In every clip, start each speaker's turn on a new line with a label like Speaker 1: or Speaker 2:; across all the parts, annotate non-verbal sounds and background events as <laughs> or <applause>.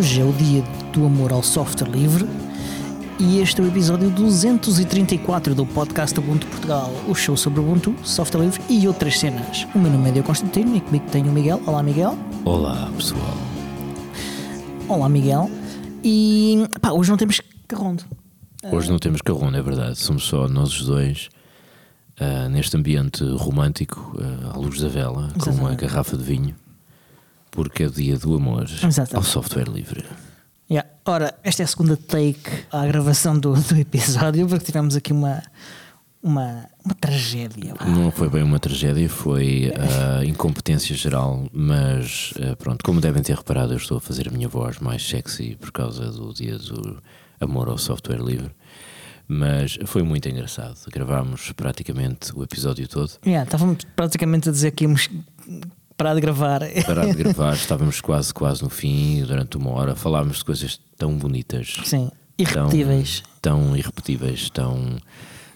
Speaker 1: Hoje é o dia do amor ao software livre e este é o episódio 234 do podcast Ubuntu Portugal, o show sobre Ubuntu, software livre e outras cenas. O meu nome é Diogo Constantino e comigo tenho o Miguel. Olá, Miguel.
Speaker 2: Olá, pessoal.
Speaker 1: Olá, Miguel. E pá, hoje não temos carrondo.
Speaker 2: Hoje não temos carrona, é verdade. Somos só nós os dois ah, neste ambiente romântico, ah, à luz da vela, com uma
Speaker 1: Exatamente.
Speaker 2: garrafa de vinho, porque é o dia do amor
Speaker 1: Exatamente.
Speaker 2: ao software livre.
Speaker 1: Yeah. Ora, esta é a segunda take à gravação do, do episódio porque tivemos aqui uma, uma, uma tragédia. pá.
Speaker 2: Não foi bem uma tragédia, foi a incompetência geral, mas ah, pronto, como devem ter reparado, eu estou a fazer a minha voz mais sexy por causa do dia do amor ao software livre. Mas foi muito engraçado. Gravámos praticamente o episódio todo.
Speaker 1: Yeah, estávamos praticamente a dizer que íamos parar de gravar. <laughs>
Speaker 2: parar de gravar, estávamos quase, quase no fim, durante uma hora, falámos de coisas tão bonitas,
Speaker 1: Sim,
Speaker 2: tão,
Speaker 1: irrepetíveis.
Speaker 2: tão irrepetíveis, tão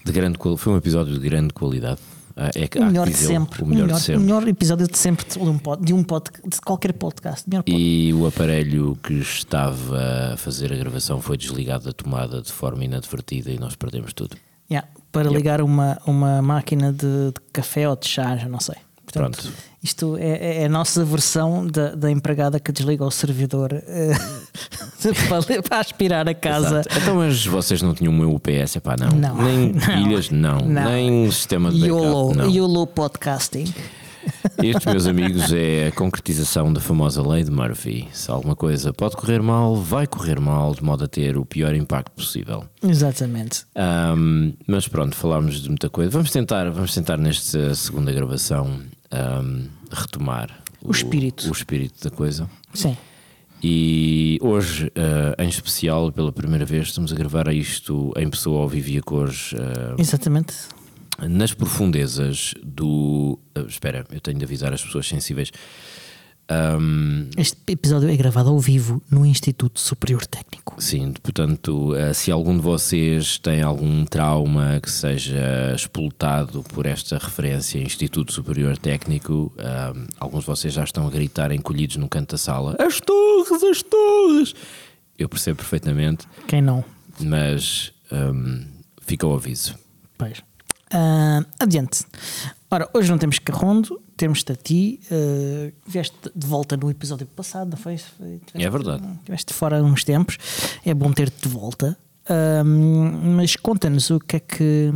Speaker 2: de grande. Foi um episódio de grande qualidade. Ah, É que
Speaker 1: O
Speaker 2: há que
Speaker 1: melhor de sempre.
Speaker 2: O melhor, de
Speaker 1: o
Speaker 2: sempre.
Speaker 1: melhor episódio de sempre de um, pod, de, um pod, de qualquer podcast. Melhor pod-
Speaker 2: E o aparelho que estava a fazer a gravação foi desligado da tomada de forma inadvertida e nós perdemos tudo.
Speaker 1: Yeah, para ligar uma, uma máquina de, de café ou de chá, já não sei. Portanto,
Speaker 2: Pronto.
Speaker 1: Isto é, é a nossa versão da, da empregada que desliga o servidor eh, <laughs> para, para aspirar a casa.
Speaker 2: Exato. Então, mas vocês não tinham o meu UPS? Epá, não.
Speaker 1: Não.
Speaker 2: Nem <laughs> pilhas, não.
Speaker 1: Não.
Speaker 2: Nem sistema de backup,
Speaker 1: YOLO,
Speaker 2: não.
Speaker 1: YOLO Podcasting.
Speaker 2: Estes, meus amigos, é a concretização da famosa lei de Murphy. Se alguma coisa pode correr mal, vai correr mal, de modo a ter o pior impacto possível.
Speaker 1: Exatamente.
Speaker 2: Ahm, mas pronto, falámos de muita coisa. Vamos tentar, vamos tentar nesta segunda gravação ahm, retomar
Speaker 1: O espírito.
Speaker 2: o espírito da coisa.
Speaker 1: Sim.
Speaker 2: E hoje, ah, em especial, pela primeira vez, estamos a gravar isto em pessoa ao vivo e a cores. ah,
Speaker 1: Exatamente.
Speaker 2: nas profundezas do. ah, espera, eu tenho de avisar as pessoas sensíveis. Ahm,
Speaker 1: Este episódio é gravado ao vivo no Instituto Superior Técnico.
Speaker 2: sim, portanto, ah, se algum de vocês tem algum trauma que seja explotado por esta referência Instituto Superior Técnico, ahm, alguns de vocês já estão a gritar encolhidos no canto da sala: As torres, as torres! Eu percebo perfeitamente,
Speaker 1: Quem não?
Speaker 2: mas ahm, fica o aviso.
Speaker 1: Pois. Ah, adiante. Ora, hoje não temos carrondo, temos-te a ti. ah, vieste de volta no episódio passado, não foi?
Speaker 2: É verdade.
Speaker 1: Estiveste fora há uns tempos. É bom ter-te de volta. Mas conta-nos o que é que.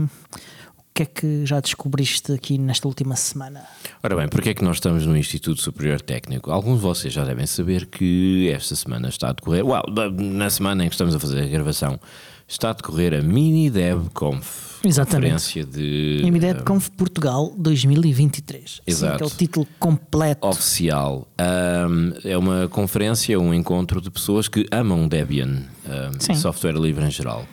Speaker 1: O que é que já descobriste aqui nesta última semana?
Speaker 2: Ora bem, porque é que nós estamos no Instituto Superior Técnico? Alguns de vocês já devem saber que esta semana está a decorrer, uau, na semana em que estamos a fazer a gravação, está a decorrer a Mini DevConf.
Speaker 1: Exatamente.
Speaker 2: De
Speaker 1: Imediate Conf Portugal 2023. Sim,
Speaker 2: Exato.
Speaker 1: é o título completo.
Speaker 2: oficial. Ahm, é uma conferência, um encontro de pessoas que amam Debian,
Speaker 1: Sim.
Speaker 2: software livre em geral.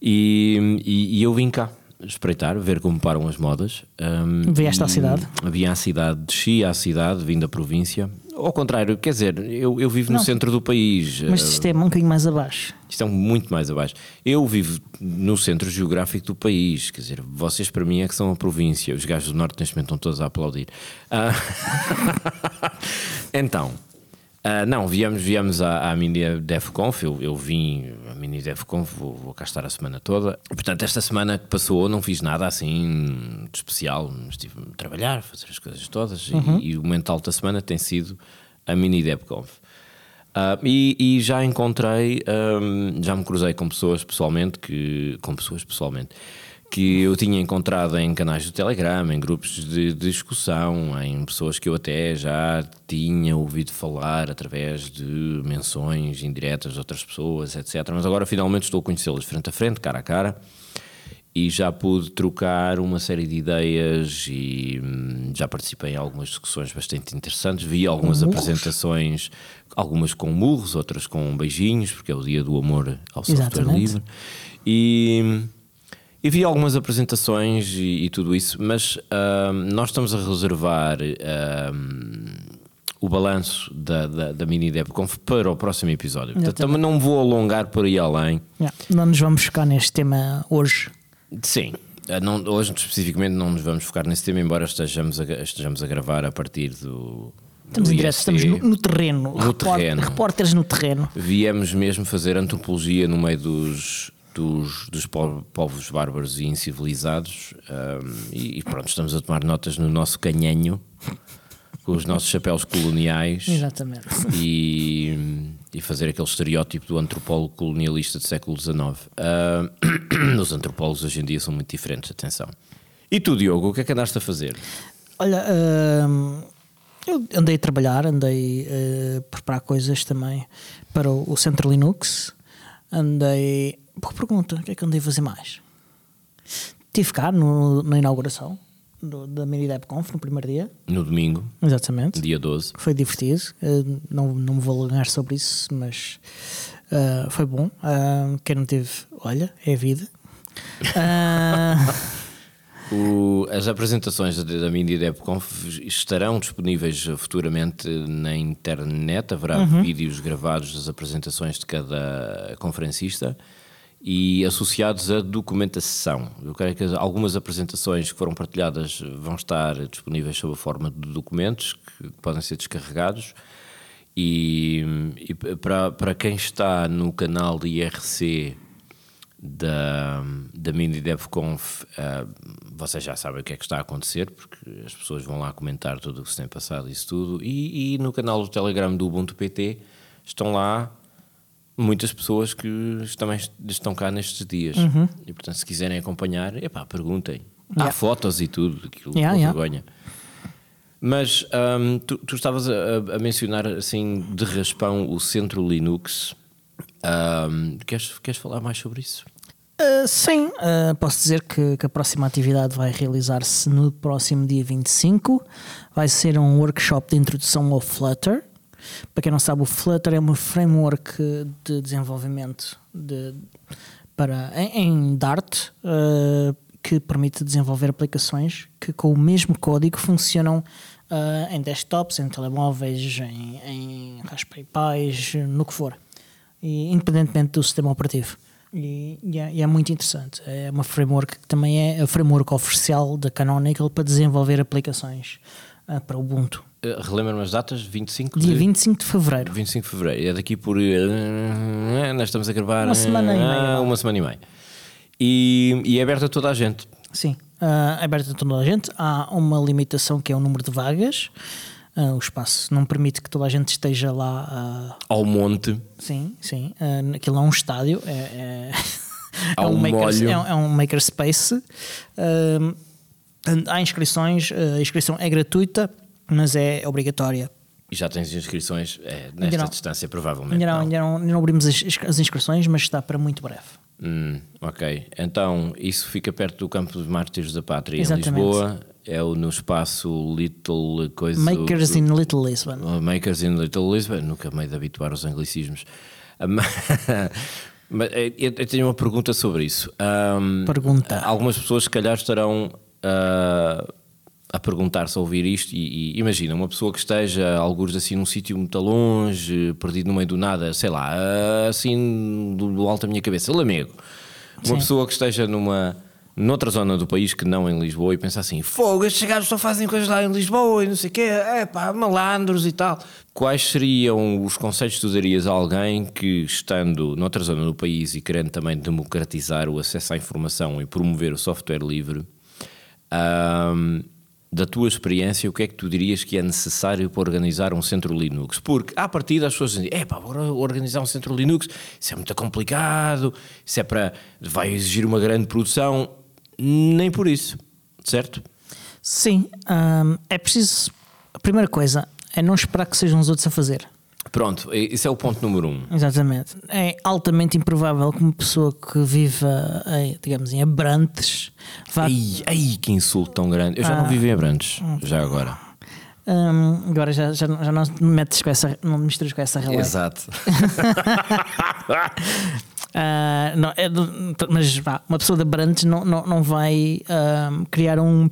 Speaker 2: E, e- e eu vim cá espreitar, ver como param as modas. Ahm,
Speaker 1: Vieste à cidade?
Speaker 2: Vim à cidade, desci à cidade, vim da província. Ao contrário, quer dizer, eu, eu vivo no
Speaker 1: Não.
Speaker 2: centro do país.
Speaker 1: Mas
Speaker 2: ah,
Speaker 1: isto é um bocadinho mais abaixo.
Speaker 2: isto é muito mais abaixo. Eu vivo no centro geográfico do país, quer dizer, vocês para mim é que são a província. Os gajos do norte neste momento estão todos a aplaudir. Ah, <laughs> então, ah, não, viemos, viemos à, à Mini DevConf, eu, eu vim à Mini DevConf, vou, vou cá estar a semana toda. Portanto, esta semana que passou não fiz nada assim de especial, estive a trabalhar, fazer as coisas todas e, e o momento alto da semana tem sido a Mini DevConf. Ah, e, e já encontrei, ahm, já me cruzei com pessoas pessoalmente que, com pessoas pessoalmente que eu tinha encontrado em canais do Telegram, em grupos de, de discussão, em pessoas que eu até já tinha ouvido falar através de menções indiretas de outras pessoas, etc. Mas agora finalmente estou a conhecê-las frente a frente, cara a cara e já pude trocar uma série de ideias e hum, já participei em algumas discussões bastante interessantes. Vi algumas
Speaker 1: murros?
Speaker 2: apresentações, algumas com murros, outras com beijinhos, porque é o dia do amor ao software
Speaker 1: Exatamente.
Speaker 2: livre. E, e vi algumas apresentações e, e tudo isso, mas nós estamos a reservar o balanço da, da, da mini DevConf para o próximo episódio. Portanto, também não vou alongar por aí além.
Speaker 1: Yeah. Não nos vamos focar neste tema hoje.
Speaker 2: Sim. Eh, não- hoje especificamente não nos vamos focar nesse tema, embora estejamos a, estejamos a gravar a partir do,
Speaker 1: Estamos em direto, estamos no, no terreno.
Speaker 2: No terreno.
Speaker 1: Repórteres no terreno.
Speaker 2: Viemos mesmo fazer antropologia no meio dos, dos, dos po- povos bárbaros e incivilizados. ahm, e, e pronto, estamos a tomar notas no nosso canhenho, com os nossos chapéus coloniais.
Speaker 1: Exatamente.
Speaker 2: e, e fazer aquele estereótipo do antropólogo colonialista do século XIX. Ah, <coughs> os antropólogos hoje em dia são muito diferentes, atenção. E tu, Diogo, o que é que andaste a fazer?
Speaker 1: Olha, hum, eu andei a trabalhar, andei a preparar coisas também para o, o Centro Linux. Andei. Boa pergunta, o que é que andei a fazer mais? Estive cá no- na inauguração do- da Mini DevConf no primeiro dia.
Speaker 2: No domingo,
Speaker 1: Exatamente.
Speaker 2: dia 12.
Speaker 1: Foi divertido. eh, não, não me vou alongar sobre isso, mas ah, foi bom. Ah, quem não teve, olha, é a vida. Ah, <laughs>
Speaker 2: O- as apresentações da, Mindy DevConf estarão disponíveis futuramente na internet. Haverá vídeos gravados das apresentações de cada conferencista e associados à documentação. Eu creio que as- algumas apresentações que foram partilhadas vão estar disponíveis sob a forma de documentos que podem ser descarregados. E, e para, para quem está no canal de IRC da, da Mini DevConf, uh, vocês já sabem o que é que está a acontecer, porque as pessoas vão lá comentar tudo o que se tem passado, isso tudo. E, e no canal do Telegram do Ubuntu PT estão lá muitas pessoas que também estão cá nestes dias. E portanto, se quiserem acompanhar, epá, perguntem. Há
Speaker 1: Yeah.
Speaker 2: fotos e tudo, aquilo
Speaker 1: Yeah, yeah.
Speaker 2: vergonha. Mas hum, tu, tu estavas a, a mencionar assim de raspão o centro Linux. Hum, queres, queres falar mais sobre isso?
Speaker 1: Uh, sim, uh, posso dizer que, que a próxima atividade vai realizar-se no próximo dia 25. Vai ser um workshop de introdução ao Flutter. Para quem não sabe, o Flutter é uma framework de desenvolvimento de, para, em, em Dart uh, que permite desenvolver aplicações que, com o mesmo código, funcionam em desktops, em telemóveis, em, em Raspberry Pis, no que for, e, independentemente do sistema operativo. E, e é, e é muito interessante. É uma framework que também é a framework oficial da Canonical para desenvolver aplicações ah, para Ubuntu.
Speaker 2: Uh, Relembra-me as datas? 25
Speaker 1: Dia
Speaker 2: de...
Speaker 1: 25 de fevereiro.
Speaker 2: 25 de Fevereiro. É daqui por... uh, nós estamos a gravar...
Speaker 1: Uma semana e meia,
Speaker 2: uh,
Speaker 1: vá.
Speaker 2: Uma semana e meia. E, e é aberta a toda a gente.
Speaker 1: Sim, ah, é aberto a toda a gente. Há uma limitação que é o número de vagas. Ah, o espaço não permite que toda a gente esteja lá. ah,
Speaker 2: Ao monte.
Speaker 1: sim, sim. Ah, aquilo é um estádio. É, é, <laughs> é
Speaker 2: Ao
Speaker 1: um maker, é, um- é um makerspace. Ah, há inscrições. A inscrição é gratuita, mas é obrigatória.
Speaker 2: E já tens inscrições é, nesta
Speaker 1: não.
Speaker 2: distância, provavelmente.
Speaker 1: Ainda não,
Speaker 2: não.
Speaker 1: ainda, não, não abrimos as, as inscrições, mas está para muito breve.
Speaker 2: Hum, ok, então isso fica perto do Campo dos Mártires da Pátria
Speaker 1: Exatamente.
Speaker 2: em Lisboa. É o, no espaço Little Coisa.
Speaker 1: Makers in Little Lisbon.
Speaker 2: Uh, Makers in Little Lisbon. Nunca meio de habituar aos anglicismos. Ah, <laughs> ma- Mas eh, eu tenho uma pergunta sobre isso. Ahm,
Speaker 1: Pergunta.
Speaker 2: Algumas pessoas, se calhar, estarão ah, a perguntar-se a ouvir isto. E, e imagina, uma pessoa que esteja, alguns assim, num sítio muito longe, perdido no meio do nada, sei lá, ah, assim, do, do alto da minha cabeça, Lamego. Uma
Speaker 1: Sim.
Speaker 2: pessoa que esteja numa. Noutra zona do país que não em Lisboa e pensa assim: fogo, estes gajos só fazem coisas lá em Lisboa e não sei o quê, é pá, malandros e tal. Quais seriam os conselhos que tu darias a alguém que, estando noutra zona do país e querendo também democratizar o acesso à informação e promover o software livre, da tua experiência, o que é que tu dirias que é necessário para organizar um centro Linux? Porque, à partida, as pessoas dizem: é pá, bora organizar um centro Linux, isso é muito complicado, isso é para. vai exigir uma grande produção. Nem por isso, certo?
Speaker 1: Sim, hum, é preciso. A primeira coisa é não esperar que sejam os outros a fazer.
Speaker 2: Pronto, esse é o ponto número um.
Speaker 1: Exatamente. É altamente improvável que uma pessoa que viva, em, digamos, em Abrantes vá.
Speaker 2: Ai, ai, que insulto tão grande. Eu já
Speaker 1: Ah.
Speaker 2: não vivo em Abrantes, já agora.
Speaker 1: Hum, agora já, já, já não me metes com essa, não misturas com essa relação.
Speaker 2: Exato. <laughs> <laughs>
Speaker 1: Ah, não, é mas vá, uma pessoa de Abrantes não, não, não vai ahm, criar um,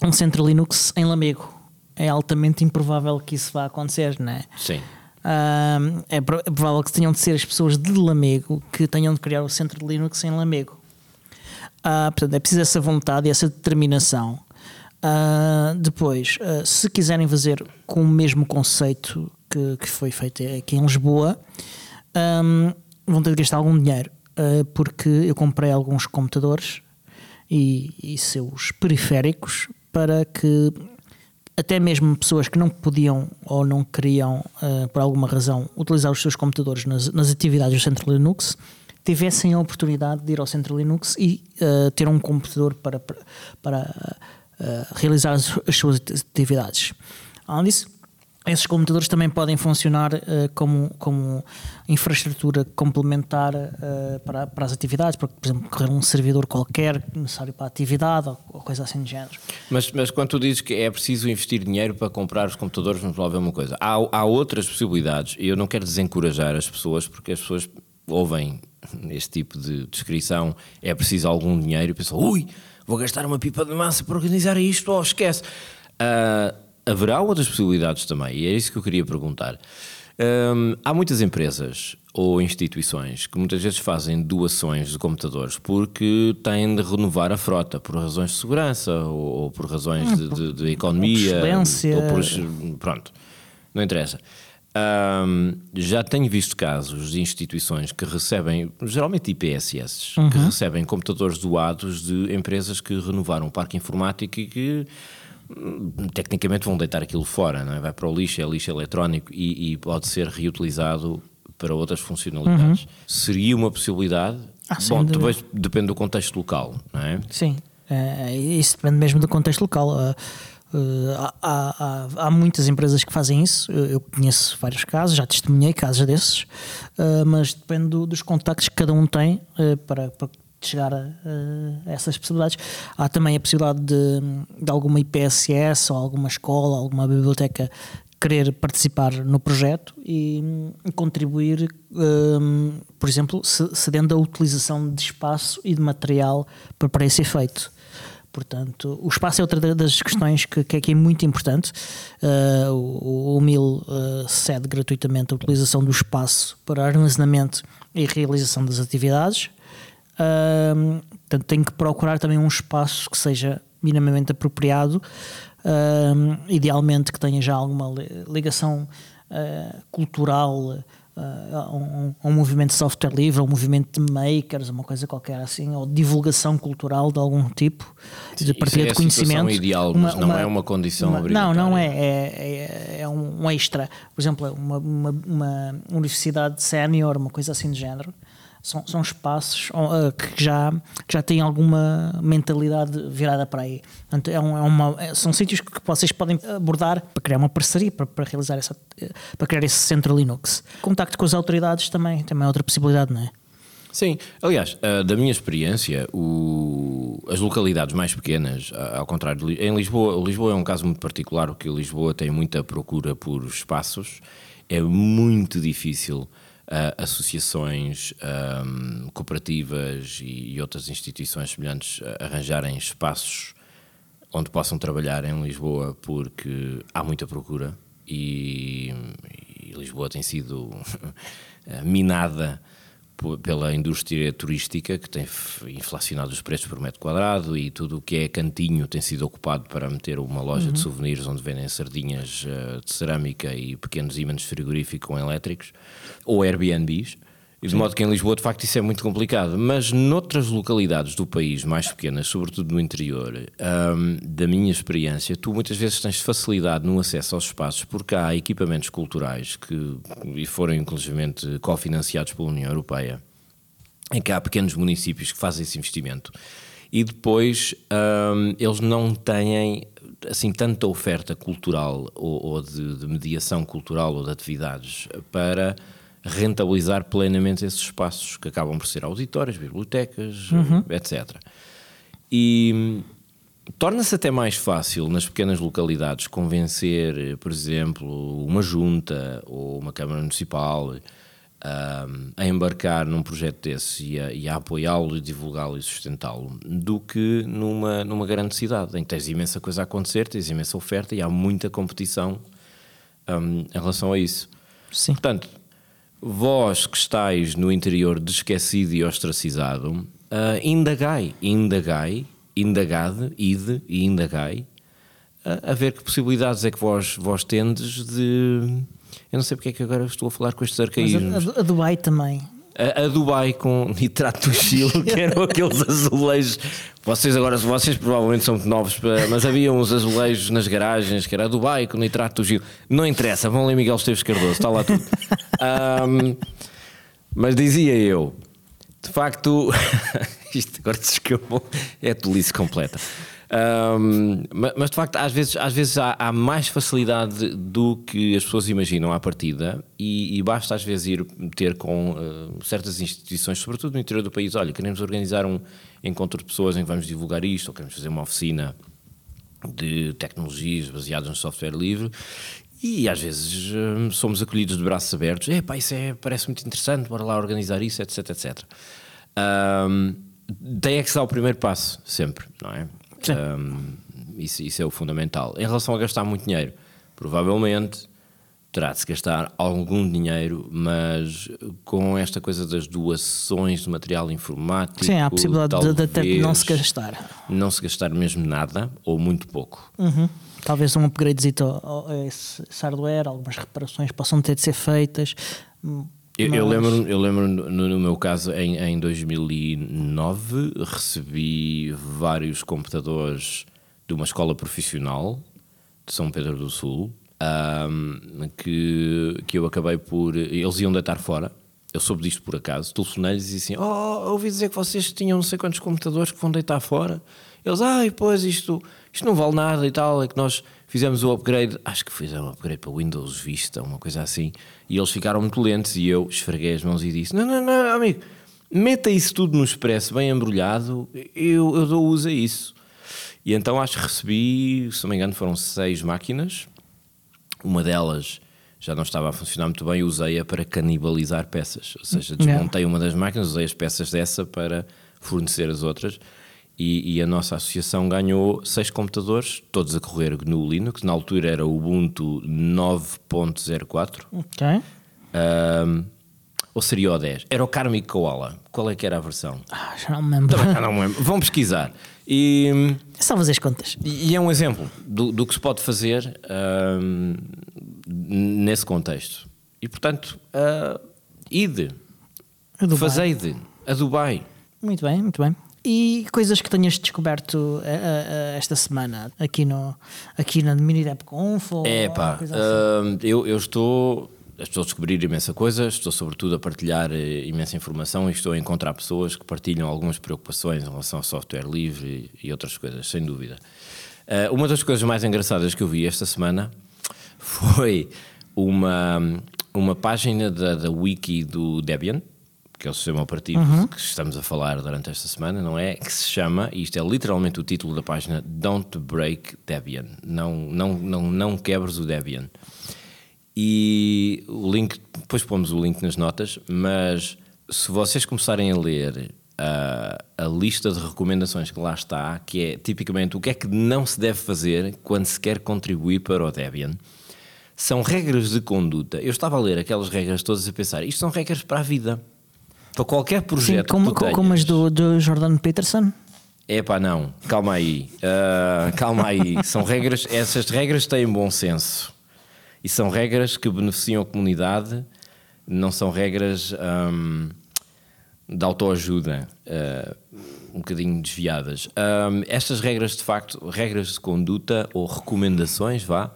Speaker 1: um centro Linux em Lamego. É altamente improvável que isso vá acontecer, não é?
Speaker 2: Sim.
Speaker 1: Ahm, é, é provável que tenham de ser as pessoas de Lamego que tenham de criar o centro de Linux em Lamego. Ah, portanto, é preciso essa vontade e essa determinação. Uh, depois, uh, se quiserem fazer com o mesmo conceito que, que foi feito aqui em Lisboa, um, vão ter de gastar algum dinheiro, uh, porque eu comprei alguns computadores e, e seus periféricos para que até mesmo pessoas que não podiam ou não queriam, uh, por alguma razão, utilizar os seus computadores nas, nas, atividades do Centro Linux, tivessem a oportunidade de ir ao Centro Linux e uh, ter um computador para, para, realizar as, as, suas atividades. Além disso, esses computadores também podem funcionar uh, como, como infraestrutura complementar uh, para, para as atividades, por exemplo, correr um servidor qualquer necessário para a atividade ou, ou coisa assim de género.
Speaker 2: Mas, mas quando tu dizes que é preciso investir dinheiro para comprar os computadores, vamos lá ver uma coisa. Há, há outras possibilidades e eu não quero desencorajar as pessoas, porque as pessoas ouvem este tipo de descrição, é preciso algum dinheiro e pensam, ui, vou gastar uma pipa de massa para organizar isto, oh, esquece. Uh, haverá outras possibilidades também, e é isso que eu queria perguntar. Um, há muitas empresas ou instituições que muitas vezes fazem doações de computadores porque têm de renovar a frota por razões de segurança ou, ou por razões hum, de, de, de, economia
Speaker 1: ou
Speaker 2: por, pronto, não interessa. Um, já tenho visto casos de instituições que recebem, geralmente IPSS, uhum. que recebem computadores doados de empresas que renovaram o parque informático e que tecnicamente vão deitar aquilo fora, não é? vai para o lixo, é lixo eletrónico e, e pode ser reutilizado para outras funcionalidades. Uhum. Seria uma possibilidade? Ah, Bom, depois depende do contexto local, não é?
Speaker 1: Sim, é, isso depende mesmo do contexto local. Uh, uh, há, há, há, muitas empresas que fazem isso, eu, conheço vários casos, já testemunhei casos desses, uh, mas depende do, dos contactos que cada um tem para, para de chegar a, a, essas possibilidades. Há também a possibilidade de, de alguma IPSS ou alguma escola, alguma biblioteca querer participar no projeto e, contribuir, um, por exemplo, cedendo a utilização de espaço e de material para, para esse efeito. Portanto, o espaço é outra das questões que, que é muito importante. Uh, o, o MIL uh, cede gratuitamente a utilização do espaço para armazenamento e realização das atividades. Uh, portanto, tenho que procurar também um espaço que seja minimamente apropriado, uh, idealmente que tenha já alguma ligação uh, cultural uh, a, um, um, movimento de software livre, a um movimento de makers, uma coisa qualquer assim, ou divulgação cultural de algum tipo,
Speaker 2: de partilha é de conhecimento. ideal, uma, mas não uma, é uma condição uma,
Speaker 1: Não, não é, é, é, é, um extra. Por exemplo, uma, uma, uma universidade sénior, uma coisa assim de género são, são espaços uh, que, já, que já têm alguma mentalidade virada para aí. Portanto, é, um, é uma, é, são sítios que vocês podem abordar para criar uma parceria, para, para realizar essa, para criar esse centro Linux. Contacto com as autoridades também, também é outra possibilidade, não é?
Speaker 2: Sim, aliás, uh, da minha experiência, o, as localidades mais pequenas, ao contrário, de, em Lisboa, Lisboa é um caso muito particular, porque Lisboa tem muita procura por espaços, é muito difícil uh, associações um, cooperativas e, e, outras instituições semelhantes arranjarem espaços onde possam trabalhar em Lisboa porque há muita procura e, e Lisboa tem sido <laughs> minada pela indústria turística que tem inflacionado os preços por metro quadrado e tudo o que é cantinho tem sido ocupado para meter uma loja uhum. de souvenirs onde vendem sardinhas uh, de cerâmica e pequenos ímãs frigoríficos com elétricos ou Airbnbs. E de modo que em Lisboa, de facto, isso é muito complicado. Mas noutras localidades do país, mais pequenas, sobretudo no interior, um, da minha experiência, tu muitas vezes tens facilidade no acesso aos espaços porque há equipamentos culturais que e foram inclusivamente cofinanciados pela União Europeia, em que há pequenos municípios que fazem esse investimento. E depois um, eles não têm assim tanta oferta cultural ou, ou de, de mediação cultural ou de atividades para rentabilizar plenamente esses espaços, que acabam por ser auditórios, bibliotecas, uhum. etc. E hum, torna-se até mais fácil nas pequenas localidades convencer, por exemplo, uma junta ou uma Câmara Municipal um, a embarcar num projeto desse e a, e a apoiá-lo, divulgá-lo e sustentá-lo, do que numa, numa grande cidade, em que tens imensa coisa a acontecer, tens imensa oferta e há muita competição um, em relação a isso.
Speaker 1: Sim.
Speaker 2: Portanto, vós que estáis no interior de esquecido e ostracizado, uh, indagai, indagai, indagade, ide e indagai a, a ver que possibilidades é que vós, vós tendes de. Eu não sei porque é que agora estou a falar com estes arcaísmos.
Speaker 1: A, a, Dubai também.
Speaker 2: A, a, Dubai com nitrato do Chile, <laughs> que eram aqueles azulejos. Vocês agora, vocês provavelmente são muito novos, mas havia uns azulejos nas garagens que era a Dubai com nitrato do Chile. Não interessa, vão ler Miguel Esteves Cardoso, está lá tudo. <laughs> Um, mas dizia eu, de facto, <laughs> isto agora se escapou, é tolice completa. Um, mas de facto, às vezes, às vezes há, há, mais facilidade do que as pessoas imaginam à partida, e, e basta às vezes ir ter com uh, certas instituições, sobretudo no interior do país. Olha, queremos organizar um encontro de pessoas em que vamos divulgar isto, ou queremos fazer uma oficina de tecnologias baseadas no software livre. E às vezes uh, somos acolhidos de braços abertos. É pá, isso é, parece muito interessante, bora lá organizar isso, etc, etc. Um, tem é que ser o primeiro passo, sempre, não é? Um, isso, isso é o fundamental. Em relação a gastar muito dinheiro, provavelmente terá de se gastar algum dinheiro, mas com esta coisa das doações de material informático.
Speaker 1: Sim, há a possibilidade de, até não se gastar.
Speaker 2: Não se gastar mesmo nada ou muito pouco.
Speaker 1: Uhum. Talvez um upgradezito a esse hardware, algumas reparações possam ter de ser feitas.
Speaker 2: Eu, eu, lembro, eu lembro no, no meu caso, em, em 2009, recebi vários computadores de uma escola profissional de São Pedro do Sul um, que, que eu acabei por. Eles iam deitar fora. Eu soube disto por acaso. Telefonei-lhes e disse assim: Oh, ouvi dizer que vocês tinham não sei quantos computadores que vão deitar fora. Eles, ai, pois isto, isto não vale nada e tal. É que nós fizemos o upgrade, acho que fizeram um upgrade para Windows Vista, uma coisa assim, e eles ficaram muito lentes e eu esfreguei as mãos e disse: Não, não, não, amigo, meta isso tudo no expresso, bem embrulhado, eu, eu dou uso a isso. E então acho que recebi, se não me engano, foram seis máquinas, uma delas já não estava a funcionar muito bem, usei-a para canibalizar peças, ou seja, desmontei uma das máquinas, usei as peças dessa para fornecer as outras e, e, a nossa associação ganhou seis computadores, todos a correr no Linux. Na altura era o Ubuntu 9.04.
Speaker 1: Ok.
Speaker 2: Um, ou seria o 10? Era o Karmic Koala. Qual é que era a versão?
Speaker 1: Ah, já não me lembro.
Speaker 2: já não me lembro. Vão pesquisar. E,
Speaker 1: é só fazer as contas.
Speaker 2: E, e é um exemplo do, do, que se pode fazer um, nesse contexto. E portanto, uh, ide. Fazei-de. A Dubai.
Speaker 1: Muito bem, muito bem. E coisas que tenhas descoberto uh, uh, esta semana aqui, no, aqui na MiniDepConf?
Speaker 2: É pá, assim? uh, eu, eu estou, estou a descobrir imensa coisa, estou sobretudo a partilhar eh, imensa informação e estou a encontrar pessoas que partilham algumas preocupações em relação ao software livre e, outras coisas, sem dúvida. Eh, uma das coisas mais engraçadas que eu vi esta semana foi uma, uma página da, da wiki do Debian que é o sistema operativo uhum. que estamos a falar durante esta semana, não é? Que se chama, e isto é literalmente o título da página, Don't Break Debian. Não, não, não, não quebres o Debian. E o link, depois pomos o link nas notas, mas se vocês começarem a ler a, a lista de recomendações que lá está, que é tipicamente o que é que não se deve fazer quando se quer contribuir para o Debian, são regras de conduta. Eu estava a ler aquelas regras todas a pensar, isto são regras para a vida para qualquer projeto.
Speaker 1: Sim, como,
Speaker 2: que
Speaker 1: como as do, do Jordan Peterson?
Speaker 2: É pá, não, calma aí, uh, calma aí. <laughs> São regras, essas regras têm bom senso e são regras que beneficiam a comunidade, não são regras um, de autoajuda, uh, um bocadinho desviadas. Um, estas regras, de facto, regras de conduta ou recomendações, vá,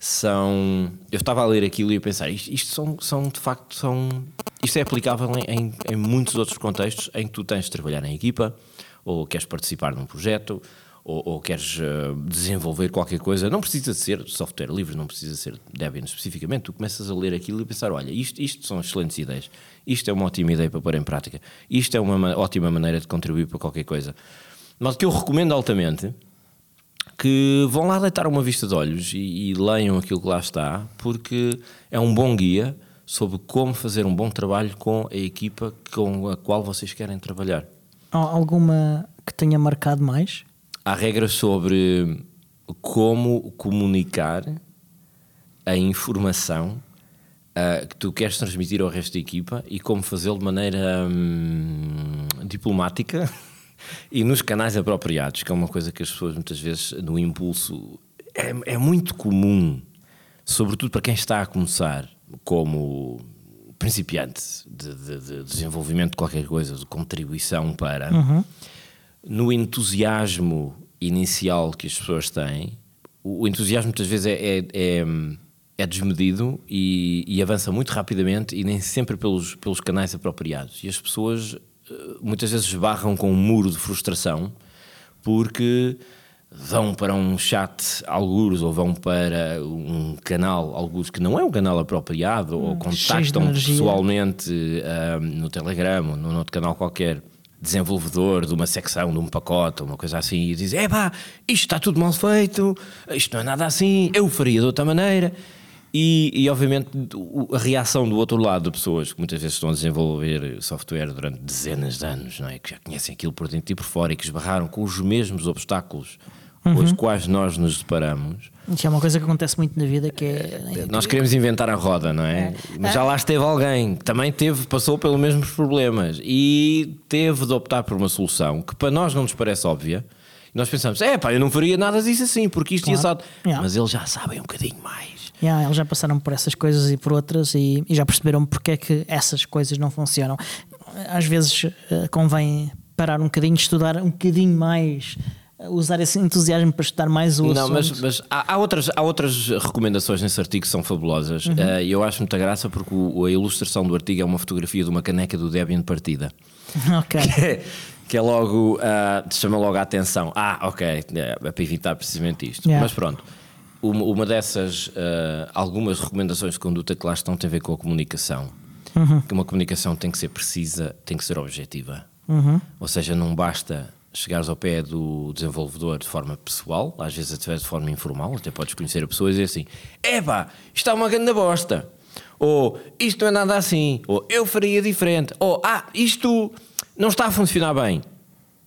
Speaker 2: são. Eu estava a ler aquilo e a pensar, isto, isto são, são, de facto, são. Isto é aplicável em, em, muitos outros contextos em que tu tens de trabalhar em equipa, ou queres participar num projeto, ou, ou queres uh, desenvolver qualquer coisa. Não precisa de ser software livre, não precisa ser Debian especificamente. Tu começas a ler aquilo e pensar: olha, isto, isto são excelentes ideias, isto é uma ótima ideia para pôr em prática, isto é uma ótima maneira de contribuir para qualquer coisa. Mas o que eu recomendo altamente que vão lá deitar uma vista de olhos e, e leiam aquilo que lá está, porque é um bom guia sobre como fazer um bom trabalho com a equipa com a qual vocês querem trabalhar.
Speaker 1: Há alguma que tenha marcado mais?
Speaker 2: Há regras sobre como comunicar a informação uh, que tu queres transmitir ao resto da equipa e como fazê-lo de maneira hum, diplomática <laughs> e nos canais apropriados, que é uma coisa que as pessoas muitas vezes, no impulso, é, é muito comum, sobretudo para quem está a começar como principiante de, de- de desenvolvimento de qualquer coisa, de contribuição para, no entusiasmo inicial que as pessoas têm, o, entusiasmo muitas vezes é, é, é, é desmedido e, e avança muito rapidamente e nem sempre pelos, pelos canais apropriados. E as pessoas muitas vezes esbarram com um muro de frustração porque vão para um chat algures ou vão para um canal algures que não é um canal apropriado ou
Speaker 1: Hum, de
Speaker 2: contactam pessoalmente ah, no Telegram ou num outro canal qualquer desenvolvedor de uma secção, de um pacote, ou uma coisa assim, e diz: é pá, isto está tudo mal feito, isto não é nada assim, eu faria de outra maneira. E, e, obviamente a reação do outro lado de pessoas que muitas vezes estão a desenvolver software durante dezenas de anos, não é? que já conhecem aquilo por dentro e por fora e que esbarraram com os mesmos obstáculos com os quais nós nos deparamos.
Speaker 1: Isso é uma coisa que acontece muito na vida que é.
Speaker 2: Nós queremos inventar a roda, não é? Mas já lá esteve alguém que também teve, passou pelos mesmos problemas e teve de optar por uma solução que para nós não nos parece óbvia. Nós pensamos, é pá, eu não faria nada disso assim, porque isto
Speaker 1: Claro.
Speaker 2: assado.
Speaker 1: Yeah.
Speaker 2: Mas eles já sabem um bocadinho mais.
Speaker 1: Yeah, eles já passaram por essas coisas e por outras e, e já perceberam porque é que essas coisas não funcionam. Às vezes eh, convém parar um bocadinho, estudar um bocadinho mais, eh, usar esse entusiasmo para estudar mais o
Speaker 2: Não,
Speaker 1: assunto.
Speaker 2: mas, mas há, há outras, há outras recomendações nesse artigo que são fabulosas
Speaker 1: Uhum.
Speaker 2: eh, e eu acho muita graça porque o- a ilustração do artigo é uma fotografia de uma caneca do Debian de partida. <laughs>
Speaker 1: Ok.
Speaker 2: que é, que é logo, te chama logo a atenção. Ah, ok, é, é para evitar precisamente isto.
Speaker 1: Yeah.
Speaker 2: Mas pronto, uma, uma dessas, ah, algumas recomendações de conduta que lá estão tem a ver com a comunicação. Que uma comunicação tem que ser precisa, tem que ser objetiva. Ou seja, não basta chegares ao pé do desenvolvedor de forma pessoal, às vezes até de forma informal, até podes conhecer a pessoa e dizer assim: epá, isto é uma grande bosta. Ou isto não é nada assim. Ou eu faria diferente. Ou ah, isto não está a funcionar bem.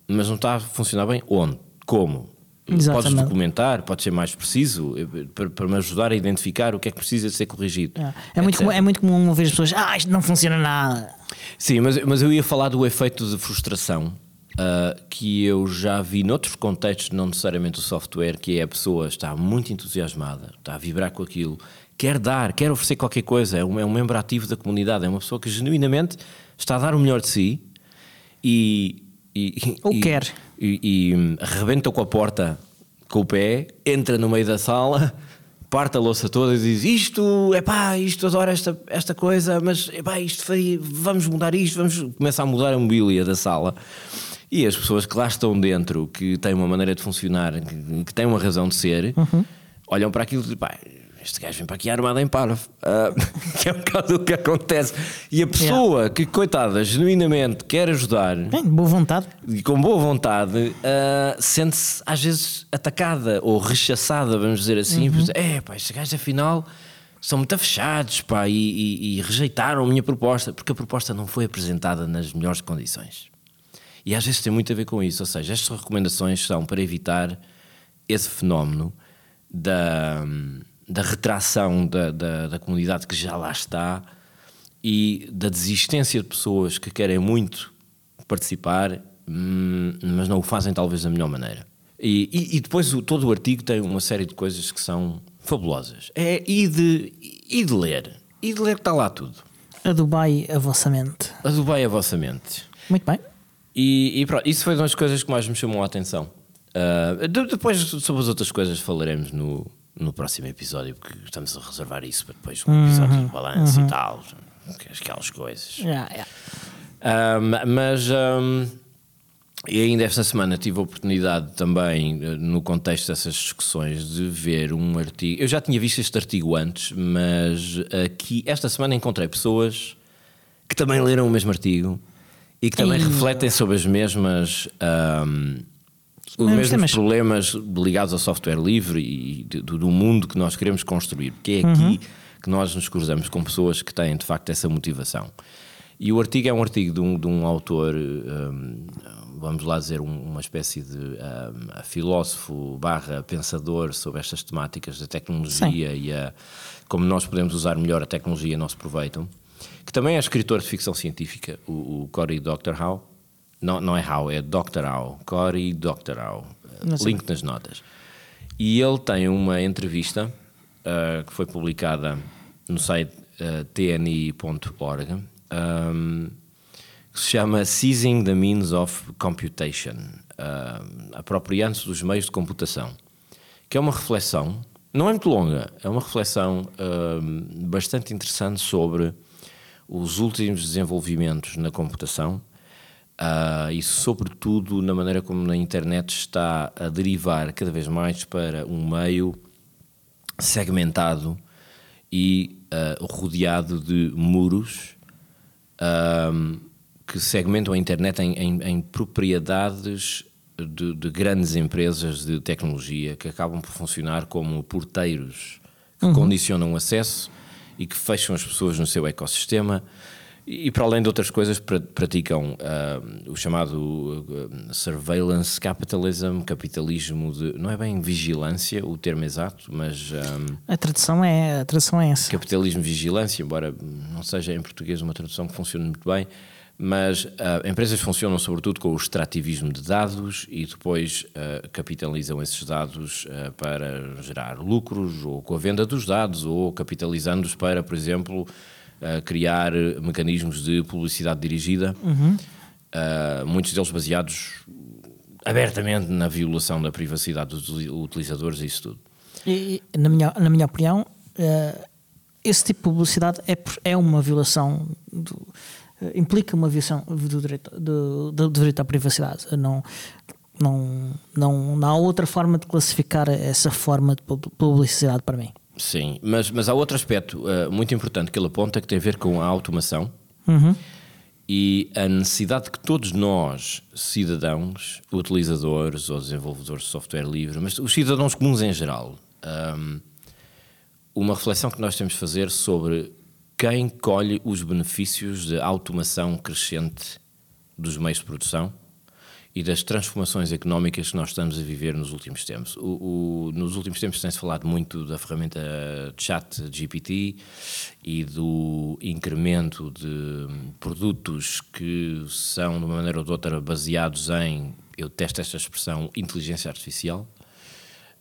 Speaker 2: Mas não está a funcionar bem onde? Como? Podes
Speaker 1: Exatamente.
Speaker 2: documentar, podes ser mais preciso eh, para, para me ajudar a identificar o que é que precisa de ser corrigido.
Speaker 1: Yeah. É, muito comum, é muito comum ouvir as pessoas, ah, isto não funciona nada.
Speaker 2: Sim, mas, mas eu ia falar do efeito de frustração ah, que eu já vi noutros contextos, não necessariamente o software, que é a pessoa está muito entusiasmada, está a vibrar com aquilo, quer dar, quer oferecer qualquer coisa, é um, é um membro ativo da comunidade, é uma pessoa que genuinamente está a dar o melhor de si e. e
Speaker 1: Ou
Speaker 2: e-
Speaker 1: quer.
Speaker 2: E, e hum, arrebenta com a porta com o pé, entra no meio da sala, parte a louça toda e diz: Isto, é pá, isto adoro esta, esta coisa, mas é pá, isto faria, vamos mudar isto, vamos começar a mudar a mobília da sala. E as pessoas que lá estão dentro, que têm uma maneira de funcionar, que, que têm uma razão de ser, olham para aquilo e dizem: pá, este gajo vem para aqui armado em parvo. Ah, <laughs> que é um bocado o que acontece. E a pessoa que, coitada, genuinamente quer ajudar,
Speaker 1: Bem, boa vontade.
Speaker 2: e com boa vontade, ah, sente-se às vezes atacada ou rechaçada, vamos dizer assim.
Speaker 1: Uhum.
Speaker 2: É, pá, estes gajos afinal são muito fechados pá, e, e- e rejeitaram a minha proposta, porque a proposta não foi apresentada nas melhores condições. E às vezes tem muito a ver com isso, ou seja, estas recomendações são para evitar esse fenómeno da, da retração da, da, da comunidade que já lá está e da desistência de pessoas que querem muito participar, hum, mas não o fazem talvez da melhor maneira. E, e- e depois o- todo o artigo tem uma série de coisas que são fabulosas. É, e, de, e de ler. E de ler que está lá tudo.
Speaker 1: A Dubai, a vossa mente.
Speaker 2: Adubei a vossa mente.
Speaker 1: Muito bem.
Speaker 2: E, e pronto, isso foi uma das coisas que mais me chamou a atenção. De- depois, sobre as outras coisas, falaremos no, no próximo episódio, porque estamos a reservar isso para depois um episódio de balanço e tal, aquelas coisas.
Speaker 1: Yeah, yeah.
Speaker 2: Ah, ma- mas ah, e ainda esta semana tive a oportunidade também, eh, no contexto dessas discussões, de ver um artigo. Eu já tinha visto este artigo antes, mas aqui esta semana encontrei pessoas que também leram o mesmo artigo e que também refletem sobre as mesmas. ahm, os
Speaker 1: Mesmos temas.
Speaker 2: problemas ligados ao software livre e do, do mundo que nós queremos construir, porque é aqui que nós nos cruzamos com pessoas que têm de facto essa motivação. E o artigo é um artigo de um, de um autor, hum, vamos lá dizer, um- uma espécie de hum, filósofo barra pensador sobre estas temáticas da tecnologia e a, como nós podemos usar melhor a tecnologia a nosso proveito, que também é escritor de ficção científica, o, o Cory Doctorow. Não, não é Howe, é Dr. Howe. Cory.
Speaker 1: Não sei.
Speaker 2: Link nas notas. E ele tem uma entrevista uh, que foi publicada no site uh, tni.org um, que se chama Seizing the Means of Computation uh, apropriando-se dos meios de computação, que é uma reflexão, não é muito longa, é uma reflexão uh, bastante interessante sobre os últimos desenvolvimentos na computação uh, e, sobretudo, na maneira como a internet está a derivar cada vez mais para um meio segmentado e uh, rodeado de muros uh, que segmentam a internet em, em, em propriedades de, de, grandes empresas de tecnologia que acabam por funcionar como porteiros que uhum. condicionam o acesso e que fecham as pessoas no seu ecossistema e, para além de outras coisas, praticam uh, o chamado uh, surveillance capitalism, capitalismo de. não é bem vigilância o termo exato, mas. Um,
Speaker 1: a, tradução é, a tradução é essa.
Speaker 2: Capitalismo vigilância, embora não seja em português uma tradução que funcione muito bem, mas uh, empresas funcionam sobretudo com o extrativismo de dados e depois uh, capitalizam esses dados uh, para gerar lucros, ou com a venda dos dados, ou capitalizando-os para, por exemplo, criar mecanismos de publicidade dirigida, uhum. muitos deles baseados abertamente na violação da privacidade dos utilizadores e isso tudo.
Speaker 1: E, na, minha, na minha opinião, esse tipo de publicidade é, é uma violação do eh, implica uma violação do direito, do, do direito à privacidade. Não, não, não, não há outra forma de classificar essa forma de publicidade para mim.
Speaker 2: Sim, mas, mas há outro aspecto uh, muito importante que ele aponta que tem a ver com a automação uhum. e a necessidade de que todos nós, cidadãos, utilizadores ou desenvolvedores de software livre, mas os cidadãos comuns em geral, um, uma reflexão que nós temos de fazer sobre quem colhe os benefícios da automação crescente dos meios de produção e das transformações económicas que nós estamos a viver nos últimos tempos. O, o, nos últimos tempos tem-se falado muito da ferramenta Chat GPT e do incremento de produtos que são, de uma maneira ou de outra, baseados em, eu testo esta expressão, inteligência artificial.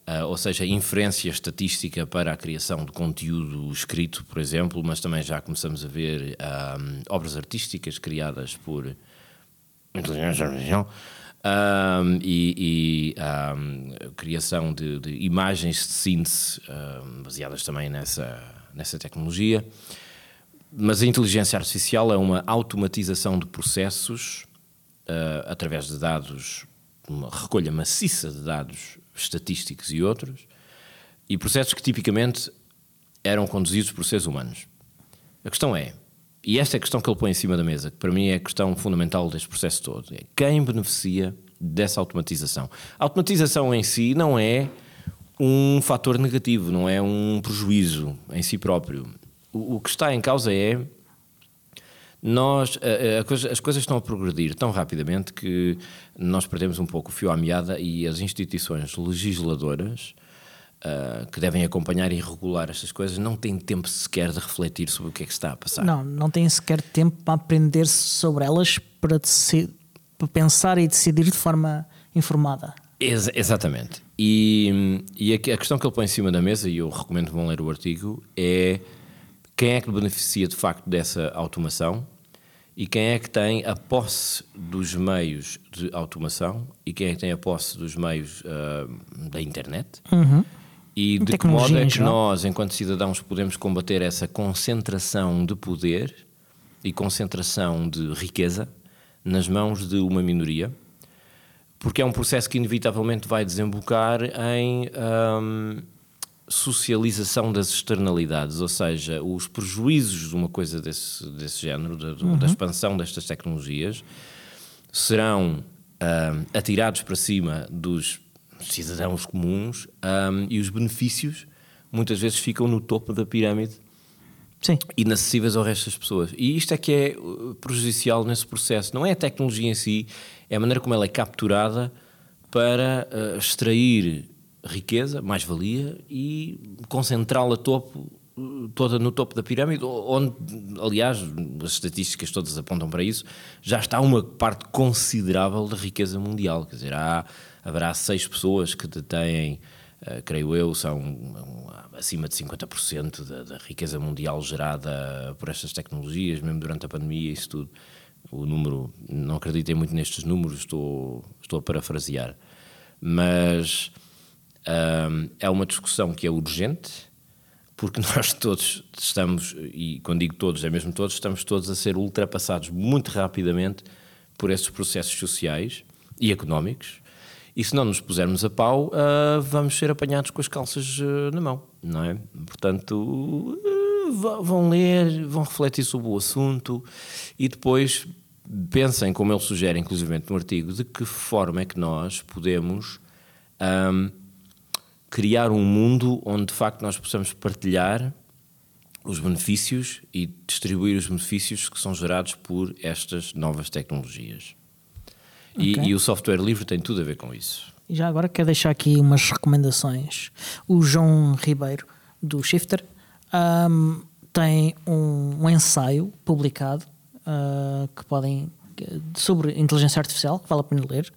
Speaker 2: Uh, ou seja, inferência estatística para a criação de conteúdo escrito, por exemplo, mas também já começamos a ver um, obras artísticas criadas por inteligência artificial um, e, e um, criação de, de, imagens de síntese baseadas também nessa, nessa tecnologia. Mas a inteligência artificial é uma automatização de processos uh, através de dados, uma recolha maciça de dados estatísticos e outros, e processos que tipicamente eram conduzidos por seres humanos. A questão é, e esta é a questão que ele põe em cima da mesa, que para mim é a questão fundamental deste processo todo, é quem beneficia dessa automatização. A automatização em si não é um fator negativo, não é um prejuízo em si próprio. O, o que está em causa é nós, a, a coisa, as coisas estão a progredir tão rapidamente que nós perdemos um pouco o fio à meada e as instituições legisladoras uh, que devem acompanhar e regular estas coisas não têm tempo sequer de refletir sobre o que é que está a passar.
Speaker 1: Não, não têm sequer tempo para aprender sobre elas para, para pensar e decidir de forma informada.
Speaker 2: Ex exatamente. E, e a, a, questão que ele põe em cima da mesa, e eu recomendo que vão ler o artigo, é quem é que beneficia de facto dessa automação e quem é que tem a posse dos meios de automação e quem é que tem a posse dos meios uh, da internet uhum. E de que modo é que nós, enquanto cidadãos, podemos combater essa concentração de poder e concentração de riqueza nas mãos de uma minoria, porque é um processo que inevitavelmente vai desembocar em um, ah, socialização das externalidades, ou seja, os prejuízos de uma coisa desse, desse género, da, uhum. da expansão destas tecnologias, serão um, atirados para cima dos cidadãos comuns um, e os benefícios muitas vezes ficam no topo da pirâmide
Speaker 1: Sim.
Speaker 2: inacessíveis ao resto das pessoas. E isto é que é uh, prejudicial nesse processo. Não é a tecnologia em si, é a maneira como ela é capturada para uh, extrair riqueza, mais-valia e concentrá-la topo toda no topo da pirâmide, onde, aliás, as estatísticas todas apontam para isso, já está uma parte considerável da riqueza mundial. Quer dizer, há, haverá seis pessoas que detêm uh, creio eu, são um, acima de 50% da, da riqueza mundial gerada por estas tecnologias, mesmo durante a pandemia, isso tudo. O número, não acreditei muito nestes números, estou, estou a parafrasear. Mas um, é uma discussão que é urgente, porque <laughs> nós todos estamos, e quando digo todos, é mesmo todos, estamos todos a ser ultrapassados muito rapidamente por esses processos sociais e económicos. E se não nos pusermos a pau, uh, vamos ser apanhados com as calças uh, na mão, não é? Portanto, uh, vão ler, vão refletir sobre o assunto e depois pensem, como ele sugere, inclusive no artigo, de que forma é que nós podemos um, criar um mundo onde de facto nós possamos partilhar os benefícios e distribuir os benefícios que são gerados por estas novas tecnologias. E, okay. e, o software livre tem tudo a ver com isso.
Speaker 1: E já agora quero deixar aqui umas recomendações. O João Ribeiro, do Shifter, um, tem um, um, ensaio publicado uh, que podem sobre inteligência artificial, que vale a pena ler.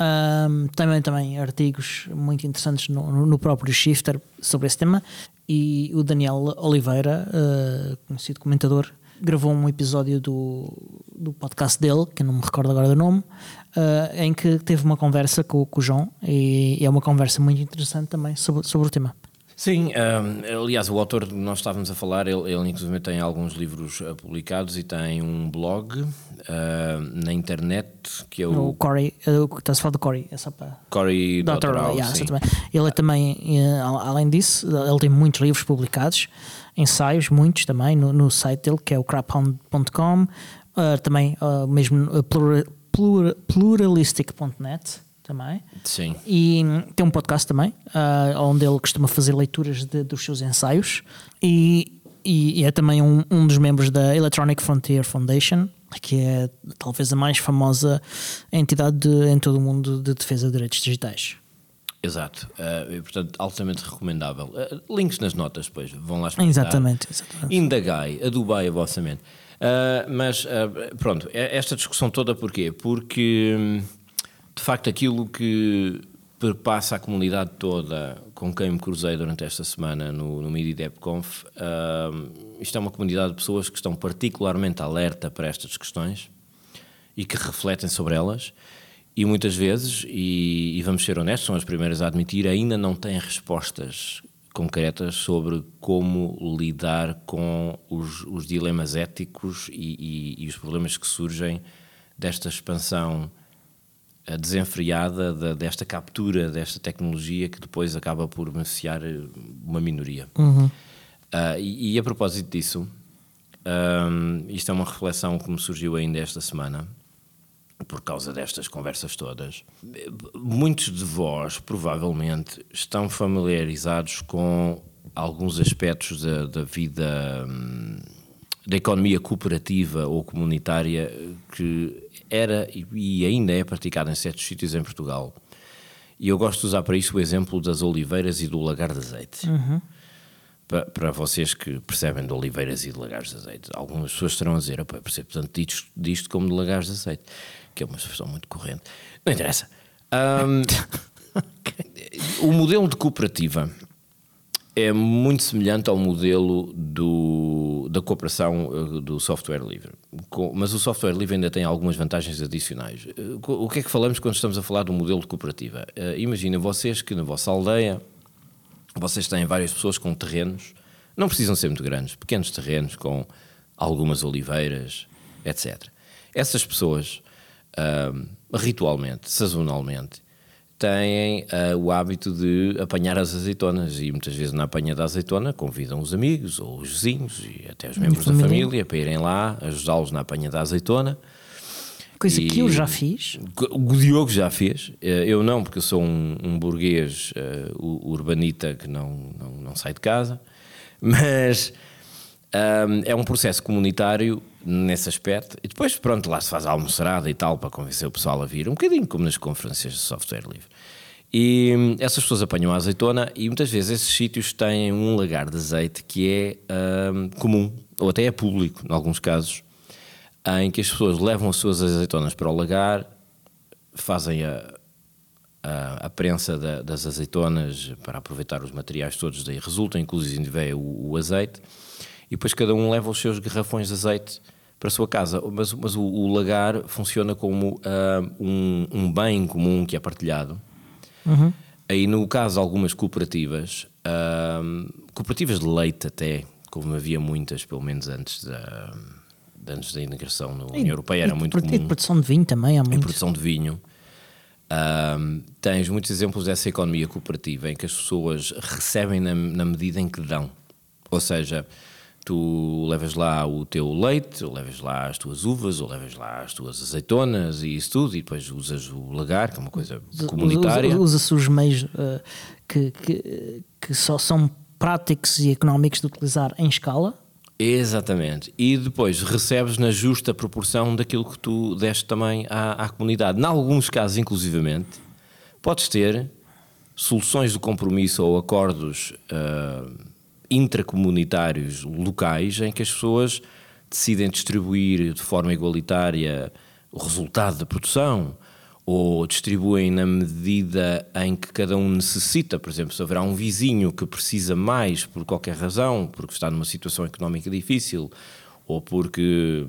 Speaker 1: Um, também, também artigos muito interessantes no, no, próprio Shifter sobre esse tema. E o Daniel Oliveira, uh, conhecido comentador, gravou um episódio do, do podcast dele, que eu não me recordo agora do nome, uh, em que teve uma conversa com, com o João. E, e é uma conversa muito interessante também sobre, sobre o tema.
Speaker 2: Sim, um, aliás, o autor que nós estávamos a falar, ele, ele inclusive tem alguns livros uh, publicados e tem um blog uh, na internet que é o.
Speaker 1: O Corey, uh, estás a falar do Corey, é só para.
Speaker 2: Corey Dr.
Speaker 1: Yeah, ele é também, além disso, ele tem muitos livros publicados, ensaios, muitos também, no, no site dele que é o craphound.com, também mesmo pluralistic.net também.
Speaker 2: Sim.
Speaker 1: E tem um podcast também, uh, onde ele costuma fazer leituras de, dos seus ensaios. E, e, e é também um, um, dos membros da Electronic Frontier Foundation, que é talvez a mais famosa entidade de, em todo o mundo de defesa de direitos digitais.
Speaker 2: Exato, uh, e, portanto, altamente recomendável. Uh, links nas notas, depois vão lá explicar.
Speaker 1: Exatamente, exatamente.
Speaker 2: Indagai, adubai a vossa mente. Uh, mas pronto, esta discussão toda porquê? Porque hum, de facto, aquilo que perpassa a comunidade toda com quem me cruzei durante esta semana no, no MIDI-DevConf, uh, isto é uma comunidade de pessoas que estão particularmente alerta para estas questões e que refletem sobre elas e muitas vezes, e, e, vamos ser honestos, são as primeiras a admitir, ainda não têm respostas concretas sobre como lidar com os, os dilemas éticos e, e, e, os problemas que surgem desta expansão desenfreada de, desta captura desta tecnologia que depois acaba por beneficiar eh, uma minoria.
Speaker 1: Uhum.
Speaker 2: Uh, e, e, a propósito disso, um, isto é uma reflexão que me surgiu ainda esta semana, por causa destas conversas todas. Muitos de vós, provavelmente, estão familiarizados com alguns aspectos da, da vida. Hum, da economia cooperativa ou comunitária que era e ainda é praticada em certos sítios em Portugal. E eu gosto de usar para isso o exemplo das oliveiras e do lagar de azeite.
Speaker 1: Uhum.
Speaker 2: Para, para, vocês que percebem de oliveiras e de lagares de azeite, algumas pessoas estarão a dizer: eu percebo tanto disto, disto como de lagares de azeite, que é uma expressão muito corrente. Não interessa. Um, <laughs> o modelo de cooperativa é muito semelhante ao modelo do, da cooperação eh, do software livre. Mas o software livre ainda tem algumas vantagens adicionais. Eh, o que é que falamos quando estamos a falar do modelo de cooperativa? Eh, imaginem vocês que na vossa aldeia vocês têm várias pessoas com terrenos, não precisam ser muito grandes, pequenos terrenos com algumas oliveiras, etc. Essas pessoas, ritualmente, sazonalmente, têm uh, o hábito de apanhar as azeitonas e muitas vezes na apanha da azeitona convidam os amigos ou os vizinhos e até os membros da família para irem lá ajudá-los na apanha da azeitona.
Speaker 1: Coisa e que eu já fiz.
Speaker 2: O Diogo já fez, eh, eu não, porque eu sou um, um burguês uh, urbanita que não, não, não sai de casa, mas um, é um processo comunitário nesse aspecto. E depois, pronto, lá se faz a almoçarada e tal para convencer o pessoal a vir, um bocadinho como nas conferências de software livre. E hum, essas pessoas apanham a azeitona e muitas vezes esses sítios têm um lagar de azeite que é um, comum, ou até é público, em alguns casos, em que as pessoas levam as suas azeitonas para o lagar, fazem a, a, a prensa da, das azeitonas para aproveitar os materiais todos, daí resulta, inclusive o, o azeite, e depois cada um leva os seus garrafões de azeite para a sua casa. Mas, mas o, o lagar funciona como uh, um, um, bem comum que é partilhado.
Speaker 1: Uhum.
Speaker 2: Aí, no caso de algumas cooperativas, uh, cooperativas de leite até, como havia muitas, pelo menos antes da, antes da integração na União Europeia, era muito comum.
Speaker 1: E produção de vinho também há muito.
Speaker 2: E produção de vinho. Uh, tens muitos exemplos dessa economia cooperativa em que as pessoas recebem na, na medida em que dão. Ou seja, tu levas lá o teu leite, ou levas lá as tuas uvas, ou levas lá as tuas azeitonas e isso tudo, e depois usas o lagar, que é uma coisa comunitária.
Speaker 1: Usa-se os meios uh, que, que, que só são práticos e económicos de utilizar em escala.
Speaker 2: Exatamente. E depois recebes na justa proporção daquilo que tu deste também à, à comunidade. Em alguns casos, inclusivamente, podes ter soluções de compromisso ou acordos. Uh, intracomunitários locais em que as pessoas decidem distribuir de forma igualitária o resultado da produção ou distribuem na medida em que cada um necessita. Por exemplo, se haverá um vizinho que precisa mais por qualquer razão, porque está numa situação económica difícil ou porque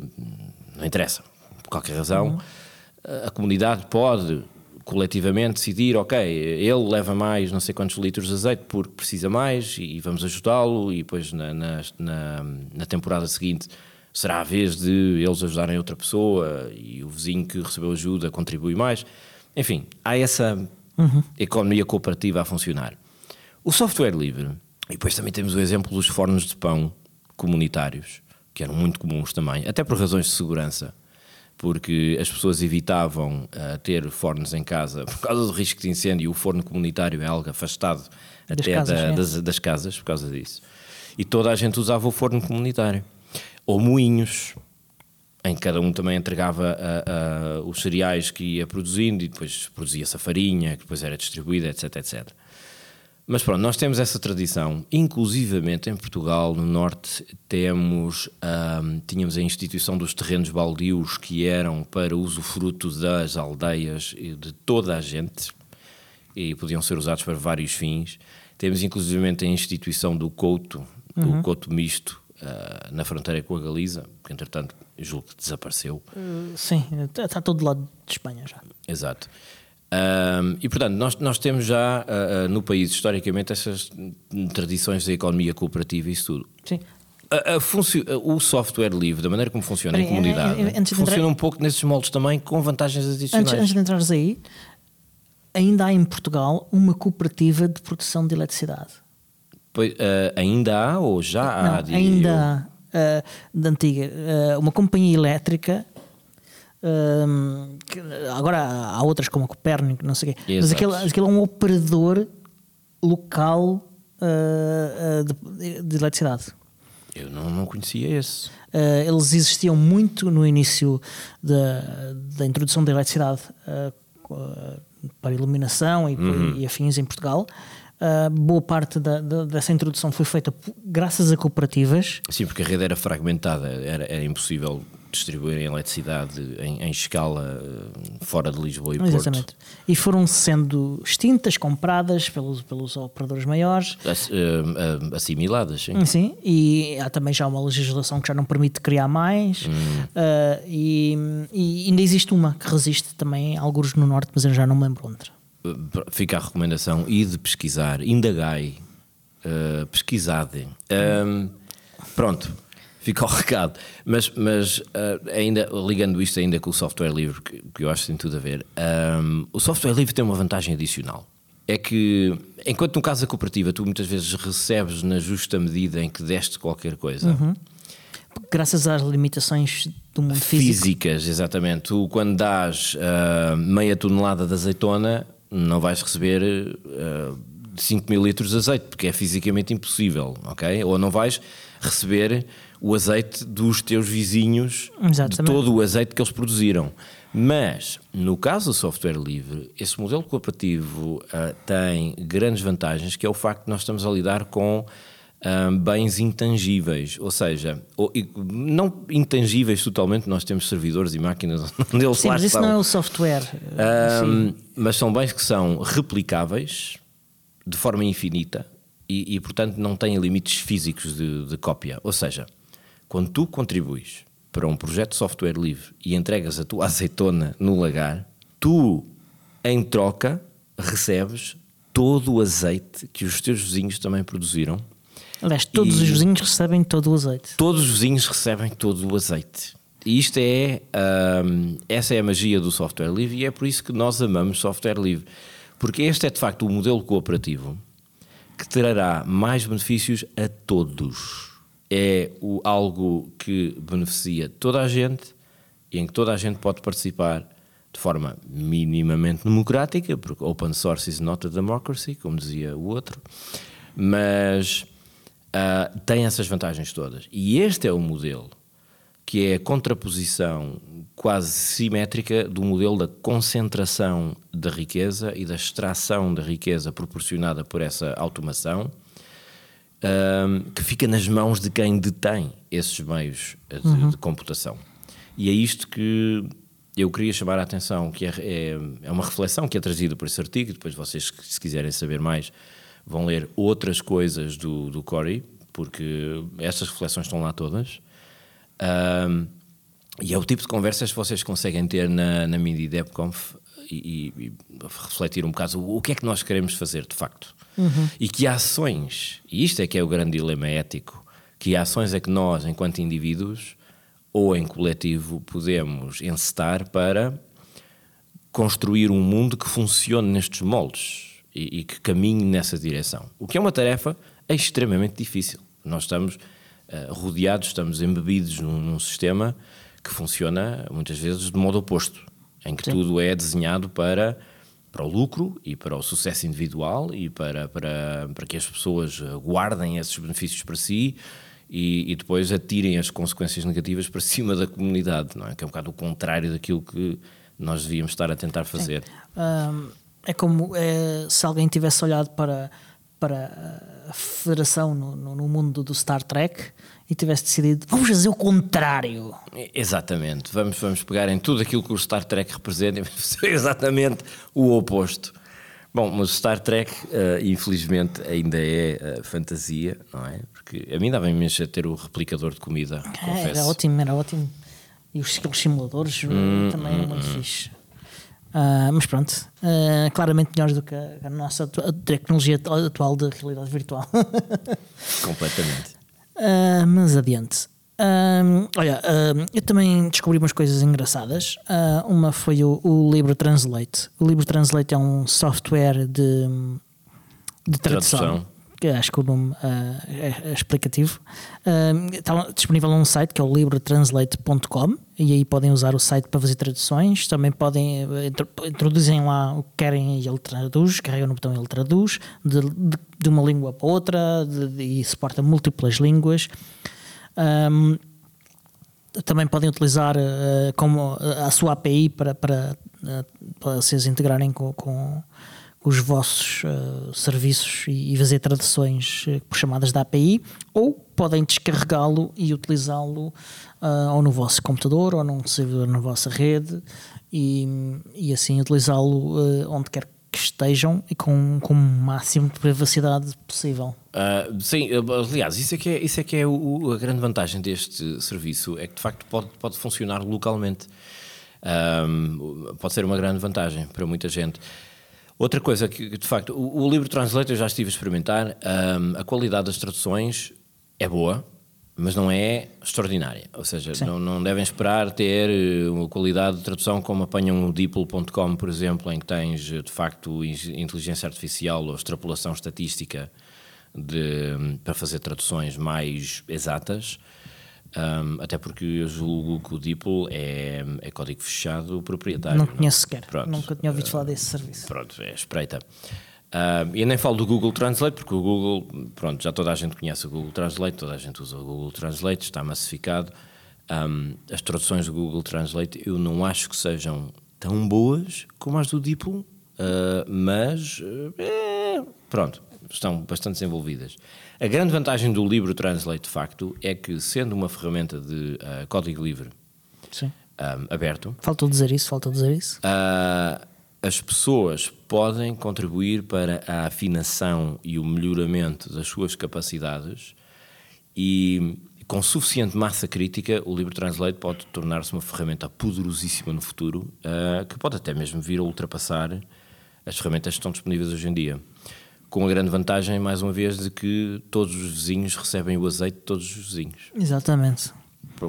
Speaker 2: não interessa, por qualquer razão, uhum. a comunidade pode coletivamente decidir, ok, ele leva mais não sei quantos litros de azeite porque precisa mais e vamos ajudá-lo e depois na, na, na, na, temporada seguinte será a vez de eles ajudarem outra pessoa e o vizinho que recebeu ajuda contribui mais. Enfim, há essa uhum. economia cooperativa a funcionar. O software livre, e depois também temos o exemplo dos fornos de pão comunitários, que eram muito comuns também, até por razões de segurança porque as pessoas evitavam uh, ter fornos em casa por causa do risco de incêndio. O forno comunitário é algo afastado das até casas, da, é. das, das, casas por causa disso. E toda a gente usava o forno comunitário. Ou moinhos, em que cada um também entregava uh, uh, os cereais que ia produzindo e depois produzia-se a farinha, que depois era distribuída, etc, etc. Mas pronto, nós temos essa tradição, inclusivamente em Portugal, no Norte, temos, tínhamos a instituição dos terrenos baldios que eram para uso fruto das aldeias e de toda a gente e podiam ser usados para vários fins. Temos inclusivamente a instituição do couto, do uhum. couto misto, uh, na fronteira com a Galiza, que entretanto julgo que desapareceu.
Speaker 1: Uh, sim, está todo do lado de Espanha já.
Speaker 2: Exato. Um, e portanto, nós, nós temos já uh, uh, no país, historicamente, essas tradições da economia cooperativa e isso tudo.
Speaker 1: Sim.
Speaker 2: A, a o software livre, da maneira como funciona Bem, em comunidade, é, é, funciona entrar... um pouco nesses moldes também, com vantagens adicionais.
Speaker 1: Antes, antes de entrares aí, ainda há em Portugal uma cooperativa de produção de eletricidade.
Speaker 2: Pois, uh, ainda há ou já há?
Speaker 1: Não, ainda há. Uh, da antiga, uh, uma companhia elétrica agora há outras como a Copérnico, não sei o quê, Exato. mas aquele, aquele é um operador local uh, de, de, eletricidade.
Speaker 2: Eu não, não conhecia esse.
Speaker 1: Uh, eles existiam muito no início da, da introdução da eletricidade uh, para iluminação e, uhum. e, afins em Portugal. Uh, boa parte da, da, dessa introdução foi feita graças a cooperativas.
Speaker 2: Sim, porque a rede era fragmentada, era, era impossível distribuírem eletricidade em, em, escala eh, fora de Lisboa e Exatamente. Porto.
Speaker 1: E foram sendo extintas, compradas pelos, pelos operadores maiores.
Speaker 2: Eh, assimiladas, sim.
Speaker 1: Sim, e há também já uma legislação que já não permite criar mais. Hum. Uh, e, e, ainda existe uma que resiste também, alguns no Norte, mas eu já não me lembro onde.
Speaker 2: Fica a recomendação, e de pesquisar, indagai, uh, pesquisadem. Um, pronto fica o <laughs> recado. Mas, mas uh, ainda ligando isto ainda com o software livre, que, que eu acho que tem tudo a ver, um, o software livre tem uma vantagem adicional. É que, enquanto no caso da cooperativa, tu muitas vezes recebes na justa medida em que deste qualquer coisa.
Speaker 1: Uhum. Graças às limitações do mundo físico.
Speaker 2: Físicas, exatamente. Tu, quando dás uh, meia tonelada de azeitona, não vais receber uh, 5 mil litros de azeite, porque é fisicamente impossível, ok? Ou não vais receber o azeite dos teus vizinhos, Exatamente. de todo o azeite que eles produziram. Mas, no caso do software livre, esse modelo cooperativo uh, tem grandes vantagens, que é o facto de nós estamos a lidar com um, bens intangíveis, ou seja, ou, não intangíveis totalmente, nós temos servidores e máquinas <laughs> onde eles
Speaker 1: Sim, mas isso
Speaker 2: estão.
Speaker 1: não é o software.
Speaker 2: Um, mas são bens que são replicáveis de forma infinita e, e portanto, não têm limites físicos de, de cópia. Ou seja, quando tu contribuis para um projeto de software livre e entregas a tua <laughs> azeitona no lagar, tu, em troca, recebes todo o azeite que os teus vizinhos também produziram.
Speaker 1: Aliás, todos
Speaker 2: E-
Speaker 1: os vizinhos recebem todo o azeite.
Speaker 2: Todos os vizinhos recebem todo o azeite. E isto é, ahm, essa é a magia do software livre e é por isso que nós amamos software livre. Porque este é de facto o modelo cooperativo que trará mais benefícios a todos. É o, algo que beneficia toda a gente e em que toda a gente pode participar de forma minimamente democrática, porque open source is not a democracy, como dizia o outro, mas ah, tem essas vantagens todas. E este é o modelo que é a contraposição quase simétrica do modelo da concentração da riqueza e da extração da riqueza proporcionada por essa automação, que fica nas mãos de quem detém esses meios eh, de, de computação. E é isto que eu queria chamar a atenção, que é, é, é uma reflexão que é trazida por esse artigo, depois vocês, se quiserem saber mais, vão ler outras coisas do, do Corey, porque estas reflexões estão lá todas. Ahm, e é o tipo de conversas que vocês conseguem ter na, na Mini DevConf e, e- e refletir um bocado o, o que é que nós queremos fazer de facto. E que ações, e isto é que é o grande dilema ético, que ações é que nós, enquanto indivíduos ou em coletivo, podemos encetar para construir um mundo que funcione nestes moldes e, e que caminhe nessa direção. O que é uma tarefa extremamente difícil. Nós estamos eh, rodeados, estamos embebidos num, num sistema que funciona muitas vezes de modo oposto, em que tudo é desenhado para, para o lucro e para o sucesso individual e para, para, para que as pessoas guardem esses benefícios para si e, e depois atirem as consequências negativas para <laughs> cima da comunidade, não é? Que é um bocado o contrário daquilo que nós devíamos estar a tentar fazer.
Speaker 1: É como eh, se alguém tivesse olhado para, para a federação no, no- no mundo do Star Trek e tivesse decidido vamos fazer o contrário.
Speaker 2: Exatamente, vamos, vamos pegar em tudo aquilo que o Star Trek representa e <laughs> fazer exatamente o oposto. Bom, mas o Star Trek, eh, infelizmente, ainda é eh, fantasia, não é? Porque a mim dava imenso a ter o replicador de comida,
Speaker 1: É,
Speaker 2: confesso.
Speaker 1: era ótimo, era ótimo. E os, simuladores eh, também eram muito fixe. Ah, mas pronto, ah, claramente melhores do que a, a nossa a tecnologia atu- atual de realidade virtual. <laughs>
Speaker 2: Completamente.
Speaker 1: Ah, mas adiante. Ah, olha, ah, eu também descobri umas coisas engraçadas. Ah, uma foi o, o Libre Translate. O Libre Translate é um software de, de tradução.
Speaker 2: Tradução.
Speaker 1: Acho que o nome ah, é, é explicativo. Está disponível num site que é o libretranslate.com e aí podem usar o site para fazer traduções. Também podem eh, intro- introduzem lá o que querem e ele traduz, carregam no botão e ele traduz de, de, de uma língua para outra de- e suporta múltiplas línguas. Ahm, também podem utilizar eh, como eh, a sua API para, para, eh, para vocês integrarem com, com os vossos eh, serviços e, e fazer traduções eh, por chamadas da API, ou podem descarregá-lo e utilizá-lo ah, ou no vosso computador ou num servidor na vossa rede e, e assim utilizá-lo onde quer que estejam e com, com o máximo de privacidade possível.
Speaker 2: Ah, sim, aliás, isso é que é, isso é, que é o- a grande vantagem deste serviço, é que de facto pode, pode funcionar localmente. Ahm, pode ser uma grande vantagem para muita gente. Outra coisa que, de facto, o, o livro Translate eu já estive a experimentar, ahm, a qualidade das traduções é boa, mas não é extraordinária. Ou seja, não, não devem esperar ter eh, uma qualidade de tradução como apanham o DeepL.com, por exemplo, em que tens eh, de facto in- inteligência artificial ou extrapolação estatística de- para fazer traduções mais exatas. Um, até porque eu julgo que o DeepL é, é código fechado proprietário.
Speaker 1: Não conheço sequer,
Speaker 2: Pronto.
Speaker 1: nunca tinha ouvido falar desse serviço.
Speaker 2: Pronto, é espreita. Ah, e eu nem falo do Google Translate, porque o Google, pronto, já toda a gente conhece o Google Translate, toda a gente usa o Google Translate, está massificado. Ahm, as traduções do Google Translate eu não acho que sejam tão boas como as do DeepL. uh, mas uh, pronto, estão bastante desenvolvidas. A grande vantagem do livro Translate, de facto, é que, sendo uma ferramenta de uh, código livre
Speaker 1: Sim.
Speaker 2: um, aberto,
Speaker 1: Faltou dizer isso, faltou dizer isso.
Speaker 2: uh, as pessoas podem contribuir para a afinação e o melhoramento das suas capacidades e com suficiente massa crítica o Livro Translate pode tornar-se uma ferramenta poderosíssima no futuro uh, que pode até mesmo vir a ultrapassar as ferramentas que estão disponíveis hoje em dia. Com a grande vantagem, mais uma vez, de que todos os vizinhos recebem o azeite de todos os vizinhos
Speaker 1: Exatamente.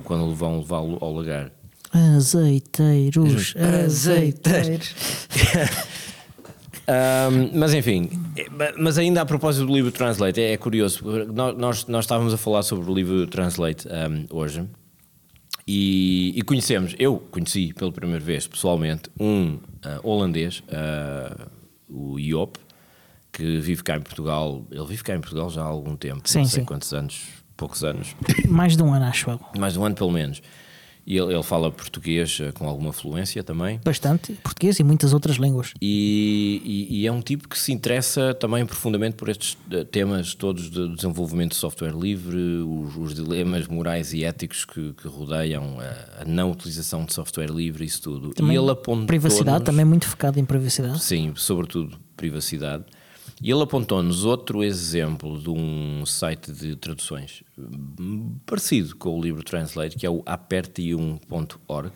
Speaker 2: quando vão levá-lo ao lagar.
Speaker 1: Azeiteiros, azeiteiros. <laughs>
Speaker 2: Um, mas enfim, é, mas ainda a propósito do livro Translate, é, é curioso, nós, nós estávamos a falar sobre o livro Translate um, hoje e, e conhecemos, eu conheci pela primeira vez pessoalmente um uh, holandês, uh, o Iop, que vive cá em Portugal. Ele vive cá em Portugal já há algum tempo,
Speaker 1: Sim,
Speaker 2: não sei
Speaker 1: sim.
Speaker 2: quantos anos, poucos anos,
Speaker 1: Mais de um ano, acho eu.
Speaker 2: mais de um ano pelo menos. E ele, ele fala português uh, com alguma fluência também.
Speaker 1: Bastante. Português e muitas outras línguas.
Speaker 2: E, e- e é um tipo que se interessa também profundamente por estes eh, temas todos de desenvolvimento de software livre, os, os dilemas morais e éticos que, que rodeiam a, a não utilização de software livre, isso tudo.
Speaker 1: Também
Speaker 2: e ele apontou
Speaker 1: Privacidade, também muito focado em privacidade.
Speaker 2: Sim, sobretudo privacidade. E ele apontou-nos outro exemplo de um site de traduções hum, parecido com o livro Translate, que é o apertium.org,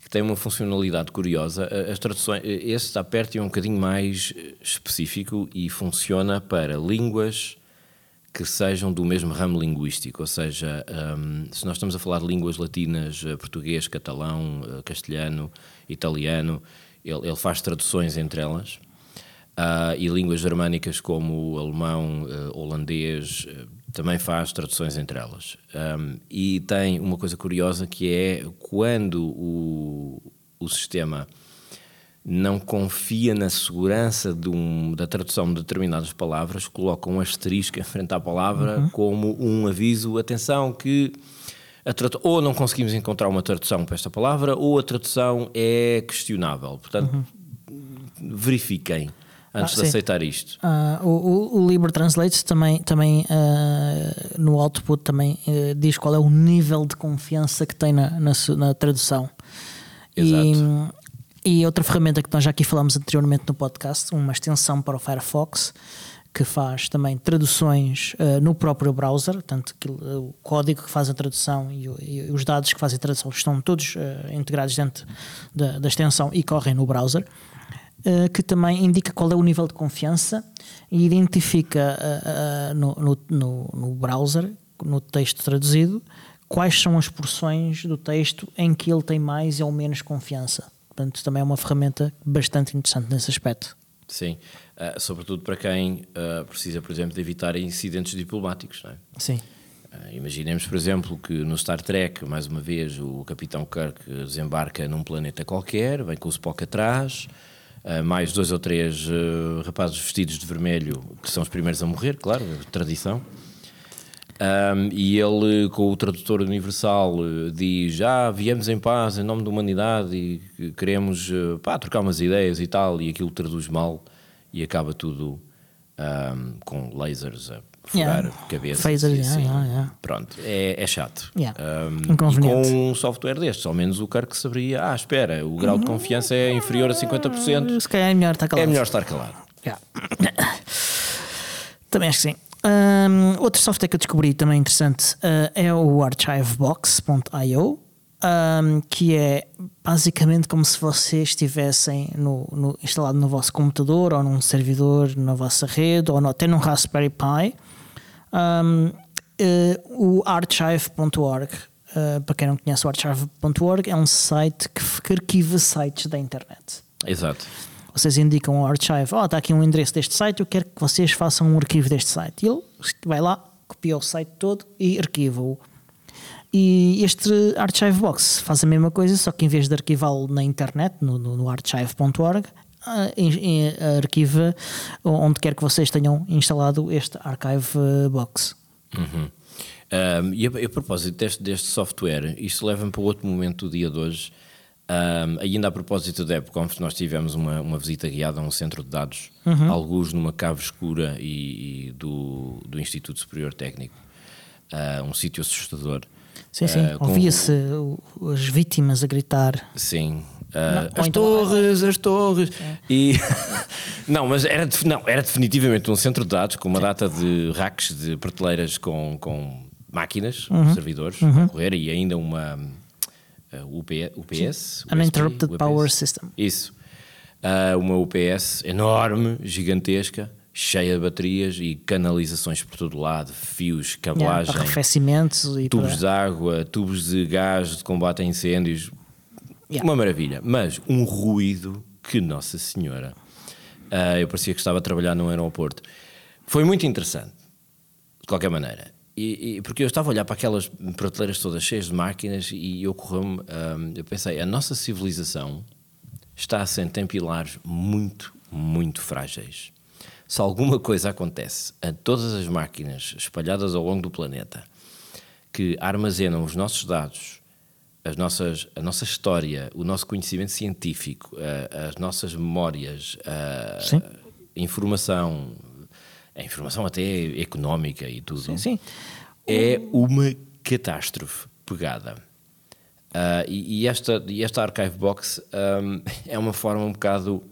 Speaker 2: que tem uma funcionalidade curiosa. As traduções, este Apertium é um bocadinho mais eh, específico e funciona para línguas que sejam do mesmo ramo linguístico, ou seja, hum, se nós estamos a falar de línguas latinas, eh, português, catalão, eh, castelhano, italiano, ele, ele faz traduções entre elas. Ah, e línguas germânicas como o alemão, eh, holandês, eh, também faz traduções entre elas. Ahm, e tem uma coisa curiosa que é quando o, o sistema não confia na segurança de um- da tradução de determinadas palavras, coloca um asterisco em frente à palavra como um aviso, atenção que a tradu- ou não conseguimos encontrar uma tradução para esta palavra ou a tradução é questionável. Portanto, verifiquem antes
Speaker 1: Ah,
Speaker 2: de aceitar isto.
Speaker 1: Ah, o, o, Libre Translate também, também ah, no output também ah, diz qual é o nível de confiança que tem na, na, na tradução.
Speaker 2: Exato.
Speaker 1: E, e outra ferramenta que nós já aqui falamos anteriormente no podcast, uma extensão para o Firefox, que faz também traduções ah, no próprio browser, portanto ah, o código que faz a tradução e, o- e os dados que fazem a tradução estão todos integrados dentro da, da extensão e correm no browser. Uh, que também indica qual é o nível de confiança e identifica uh, uh, no, no, no, no browser, no texto traduzido, quais são as porções do texto em que ele tem mais ou menos confiança. Portanto, também é uma ferramenta bastante interessante nesse aspecto.
Speaker 2: Sim, Ah, sobretudo para quem ah, precisa, por exemplo, de evitar incidentes diplomáticos. Não é?
Speaker 1: Sim.
Speaker 2: Imaginemos, por exemplo, que no Star Trek, mais uma vez, o Capitão Kirk desembarca num planeta qualquer, vem com o Spock atrás, ah, mais dois ou três ah, rapazes vestidos de vermelho, que são os primeiros a morrer, claro, é tradição. Ahm, e ele, com o tradutor universal, eh, diz: Ah, viemos em paz em nome da humanidade e que queremos eh, pá, trocar umas ideias e tal. E aquilo traduz mal e acaba tudo ahm, com lasers a furar
Speaker 1: Yeah.
Speaker 2: cabeças.
Speaker 1: Phasers,
Speaker 2: e
Speaker 1: yeah,
Speaker 2: assim.
Speaker 1: yeah.
Speaker 2: Pronto, é, é chato.
Speaker 1: Inconveniente.
Speaker 2: com um software destes, ao menos o Kirk saberia: Ah, espera, o grau de confiança é inferior a 50%,
Speaker 1: Se calhar é melhor estar calado.
Speaker 2: é melhor estar calado. <coughs>
Speaker 1: Também acho que sim. Um, outro software que eu descobri também interessante uh, é o archivebox.io, um, que é basicamente como se vocês estivessem no, no- instalado no vosso computador ou num servidor na vossa rede ou no- até num Raspberry Pi. Um, eh, o archive.org, eh, para quem não conhece, o archive.org é um site que arquiva sites da internet.
Speaker 2: Exato.
Speaker 1: Vocês indicam ao archive, oh, está aqui um endereço deste site, eu quero que vocês façam um arquivo deste site. E ele vai lá, copia o site todo e arquiva-o. E este Archivebox faz a mesma coisa, só que em vez de arquivá-lo na internet, no, no, no archive.org, ah, arquiva onde quer que vocês tenham instalado este Archivebox.
Speaker 2: Uhum. Um, e a, a propósito deste, deste software, isto leva-me para outro momento do dia de hoje. Um, ainda a propósito da EPCONF, nós tivemos uma, uma visita guiada a um centro de dados,
Speaker 1: Uhum.
Speaker 2: alguns numa cave escura e, e do, do Instituto Superior Técnico, uh, um sítio assustador.
Speaker 1: Sim, sim.
Speaker 2: Uh, com-
Speaker 1: Ouvia-se o- as vítimas a gritar.
Speaker 2: Sim. Uh,
Speaker 1: Não, ou
Speaker 2: as
Speaker 1: então-
Speaker 2: torres, as torres. E <laughs> não, mas era, não, era definitivamente um centro de dados com uma data de racks de prateleiras com, com máquinas,
Speaker 1: Uhum.
Speaker 2: servidores a correr e ainda uma uh, UP, UPS.
Speaker 1: Uninterrupted
Speaker 2: USP,
Speaker 1: Power System.
Speaker 2: Isso. Uh, uma UPS enorme, gigantesca, cheia de baterias e canalizações por todo lado, fios,
Speaker 1: Yeah,
Speaker 2: cabelagem,
Speaker 1: para arrefecimentos e
Speaker 2: tubos
Speaker 1: para...
Speaker 2: de água, tubos de gás de combate a incêndios.
Speaker 1: Yeah.
Speaker 2: Uma maravilha. Mas um ruído que, Nossa Senhora, ah, eu parecia que estava a trabalhar num aeroporto. Foi muito interessante, de qualquer maneira. E, e- porque eu estava a olhar para aquelas prateleiras todas cheias de máquinas e ocorreu-me, ah, eu pensei, a nossa civilização está assente em pilares muito, muito frágeis. Se alguma coisa acontece a todas as máquinas espalhadas ao longo do planeta que armazenam os nossos dados, as nossas, a nossa história, o nosso conhecimento científico, as nossas memórias, a
Speaker 1: Sim.
Speaker 2: informação, a informação até económica e tudo,
Speaker 1: Sim, sim.
Speaker 2: é uma catástrofe pegada. Ah, e, e esta, e esta Archive Box ahm, <laughs> é uma forma um bocado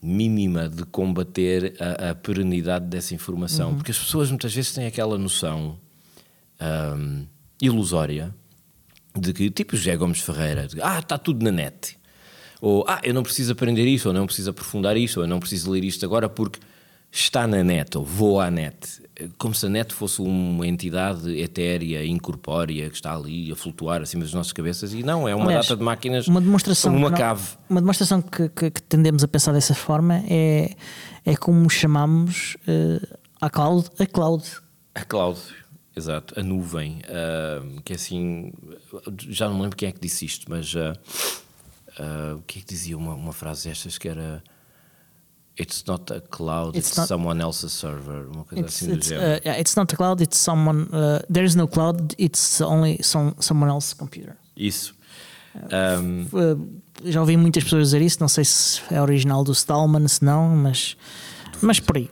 Speaker 2: mínima de combater a, a perenidade dessa informação, porque as pessoas muitas vezes têm aquela noção ahm, ilusória de que, tipo José Gomes Ferreira, de, ah, está tudo na net. Ou, ah, eu não preciso aprender isto, ou não preciso aprofundar isto, ou eu não preciso ler isto agora porque está na net, ou vou à net. Como se a net fosse uma entidade etérea, incorpórea, que está ali a flutuar acima das nossas cabeças, e não, é uma
Speaker 1: Aliás,
Speaker 2: data de máquinas
Speaker 1: uma demonstração
Speaker 2: como uma
Speaker 1: não-
Speaker 2: cave.
Speaker 1: Uma demonstração que, que- que tendemos a pensar dessa forma é, é como chamamos eh, a cloud a cloud.
Speaker 2: A cloud, exato, a nuvem, ah, que é assim, já não me lembro quem é que disse isto, mas ah, o que é que dizia uma, uma frase destas que era It's not a cloud,
Speaker 1: It's
Speaker 2: it's, someone else's server, uma coisa
Speaker 1: It's,
Speaker 2: assim do
Speaker 1: it's,
Speaker 2: género.
Speaker 1: uh, yeah, it's not a cloud, it's someone. Uh, there is no cloud, it's only some, someone else's computer.
Speaker 2: Isso. Ahm,
Speaker 1: Uh, já ouvi muitas pessoas dizer isso, não sei se é original do Stallman, se não, mas, mas por aí.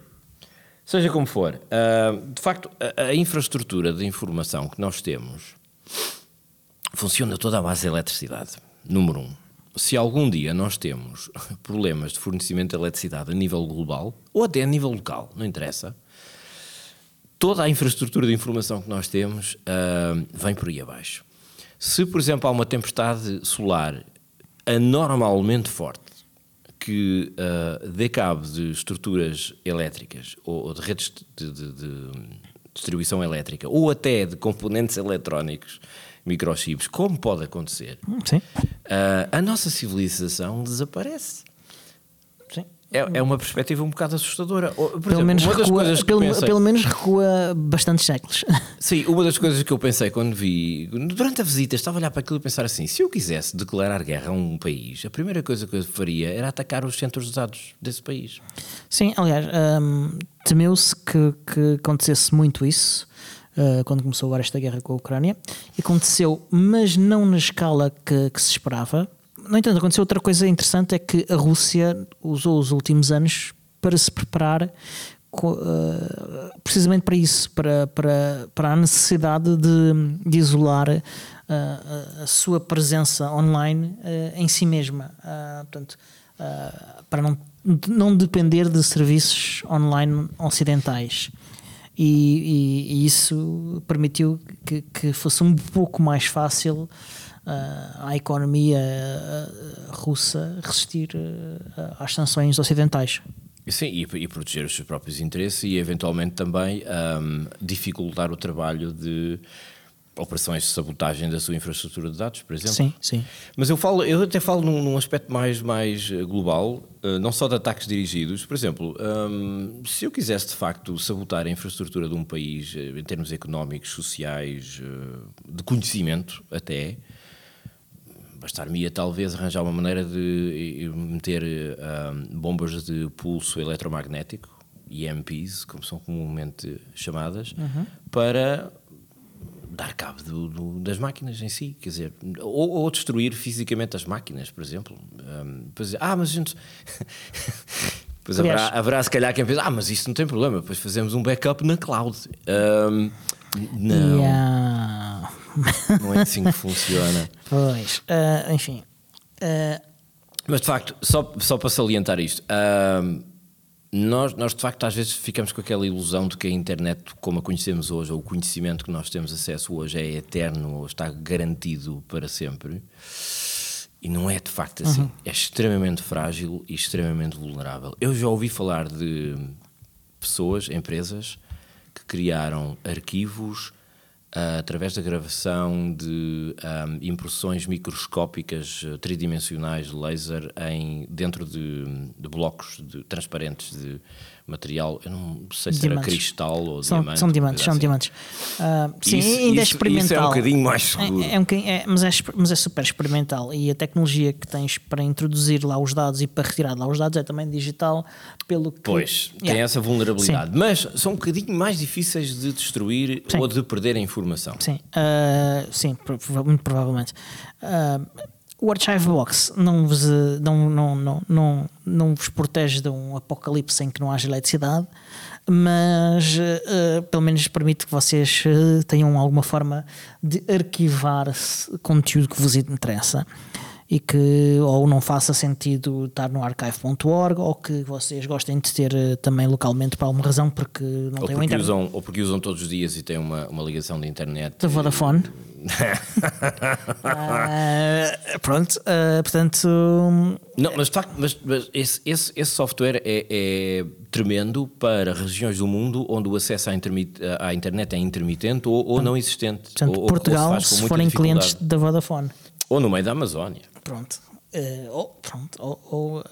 Speaker 2: Seja como for, ah, de facto, a, a infraestrutura de informação que nós temos funciona toda à base de eletricidade. Número um. Se algum dia nós temos <laughs> problemas de fornecimento de eletricidade a nível global, ou até a nível local, não interessa, toda a infraestrutura de informação que nós temos ah, vem por aí abaixo. Se, por exemplo, há uma tempestade solar anormalmente forte que ah, dê cabo de estruturas elétricas ou, ou de redes de, de- de distribuição elétrica ou até de componentes eletrónicos, microchips, como pode acontecer,
Speaker 1: Hum, Sim,
Speaker 2: ah, a nossa civilização desaparece.
Speaker 1: sim.
Speaker 2: É, é uma perspectiva um bocado assustadora. Por
Speaker 1: Pelo,
Speaker 2: exemplo,
Speaker 1: menos recua, pelo,
Speaker 2: pensei-
Speaker 1: pelo menos recua bastantes séculos. <laughs>
Speaker 2: Sim, uma das coisas que eu pensei quando vi, durante a visita, estava a olhar para aquilo e pensar assim: se eu quisesse declarar guerra a um país, a primeira coisa que eu faria era atacar os centros de dados desse país.
Speaker 1: Sim, aliás, hum, temeu-se que, que acontecesse muito isso uh, quando começou agora esta guerra com a Ucrânia. Aconteceu, mas não na escala que, que se esperava. No entanto, aconteceu outra coisa interessante: é que a Rússia usou os últimos anos para se preparar uh, precisamente para isso, para, para, para a necessidade de, de isolar uh, a, sua presença online uh, em si mesma. Portanto, para não, não depender de serviços online ocidentais. E, e- isso permitiu que, que fosse um pouco mais fácil uh, à economia uh, russa resistir uh, às sanções ocidentais.
Speaker 2: Sim, e, e proteger os seus próprios interesses e, eventualmente, também ahm, dificultar o trabalho de operações de sabotagem da sua infraestrutura de dados, por exemplo.
Speaker 1: Sim, sim.
Speaker 2: Mas eu falo, eu até falo num, num aspecto mais, mais eh, global, eh, não só de ataques dirigidos. Por exemplo, hum, se eu quisesse de facto sabotar a infraestrutura de um país eh, em termos económicos, sociais, eh, de conhecimento até, bastar-me talvez arranjar uma maneira de meter eh, hum, bombas de pulso eletromagnético, EMPs, como são comumente chamadas, para dar cabo do, do, das máquinas em si, quer dizer, ou, ou, destruir fisicamente as máquinas, por exemplo. Um, dizer, ah, mas a gente. <laughs> Pois haverá, haverá se calhar quem pensa, ah, mas isso não tem problema, depois fazemos um backup na cloud. Um, não. Yeah. Não é assim que funciona. <laughs>
Speaker 1: Pois, uh, enfim. Uh...
Speaker 2: Mas de facto, só, só para salientar isto, uh, nós, nós de facto às vezes ficamos com aquela ilusão de que a internet, como a conhecemos hoje, ou o conhecimento que nós temos acesso hoje é eterno ou está garantido para sempre. E não é de facto assim. Uhum. É extremamente frágil e extremamente vulnerável. Eu já ouvi falar de pessoas, empresas, que criaram arquivos uh, através da gravação de um, impressões microscópicas uh, tridimensionais de laser em, dentro de, de blocos de, transparentes de material, eu não sei se diamantes. era cristal ou
Speaker 1: são,
Speaker 2: diamante.
Speaker 1: São diamantes, são assim. diamantes. Uh, sim, isso, ainda é isso, é experimental. Isso
Speaker 2: é um bocadinho mais seguro.
Speaker 1: É, é, um, é, mas, é, mas é super experimental e a tecnologia que tens para introduzir lá os dados e para retirar lá os dados é também digital, pelo que.
Speaker 2: Pois, yeah. tem essa vulnerabilidade. Sim. Mas são um bocadinho mais difíceis de destruir sim. ou de perder a informação.
Speaker 1: Sim, uh, sim, muito provavelmente. Uh, o Archivebox não vos, não, não, não, não, não vos protege de um apocalipse em que não haja eletricidade, mas uh, pelo menos permite que vocês tenham alguma forma de arquivar conteúdo que vos interessa e que ou não faça sentido estar no archive.org ou que vocês gostem de ter uh, também localmente por alguma razão porque não ou têm
Speaker 2: porque usam Ou porque usam todos os dias e têm uma, uma ligação de internet.
Speaker 1: Da Vodafone. uh, <laughs> pronto, uh, portanto.
Speaker 2: Não, mas de facto, mas, mas esse, esse, esse, software é, é, tremendo para regiões do mundo onde o acesso à, à internet é intermitente ou, ou não existente.
Speaker 1: Portanto,
Speaker 2: ou,
Speaker 1: Portugal, ou se, se forem clientes da Vodafone.
Speaker 2: Ou no meio da Amazónia.
Speaker 1: Pronto. Uh, ou, pronto, ou, ou uh,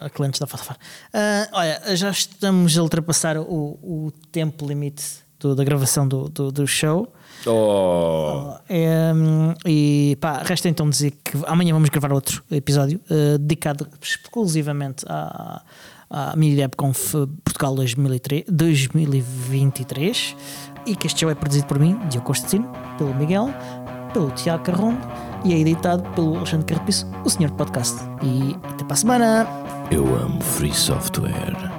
Speaker 1: a clientes da Vodafone. Uh, olha, já estamos a ultrapassar o, o tempo limite do, da gravação do, do, do show.
Speaker 2: Oh.
Speaker 1: Um, e pá, resta então dizer que amanhã vamos gravar outro episódio uh, dedicado exclusivamente à, à MiniDevConf Portugal 2003, 2023 e que este show é produzido por mim, Diogo Constantino, pelo Miguel, pelo Tiago Carrondo e é editado pelo Alexandre Carpiço, o Senhor Podcast. E até para a semana!
Speaker 2: Eu amo free software.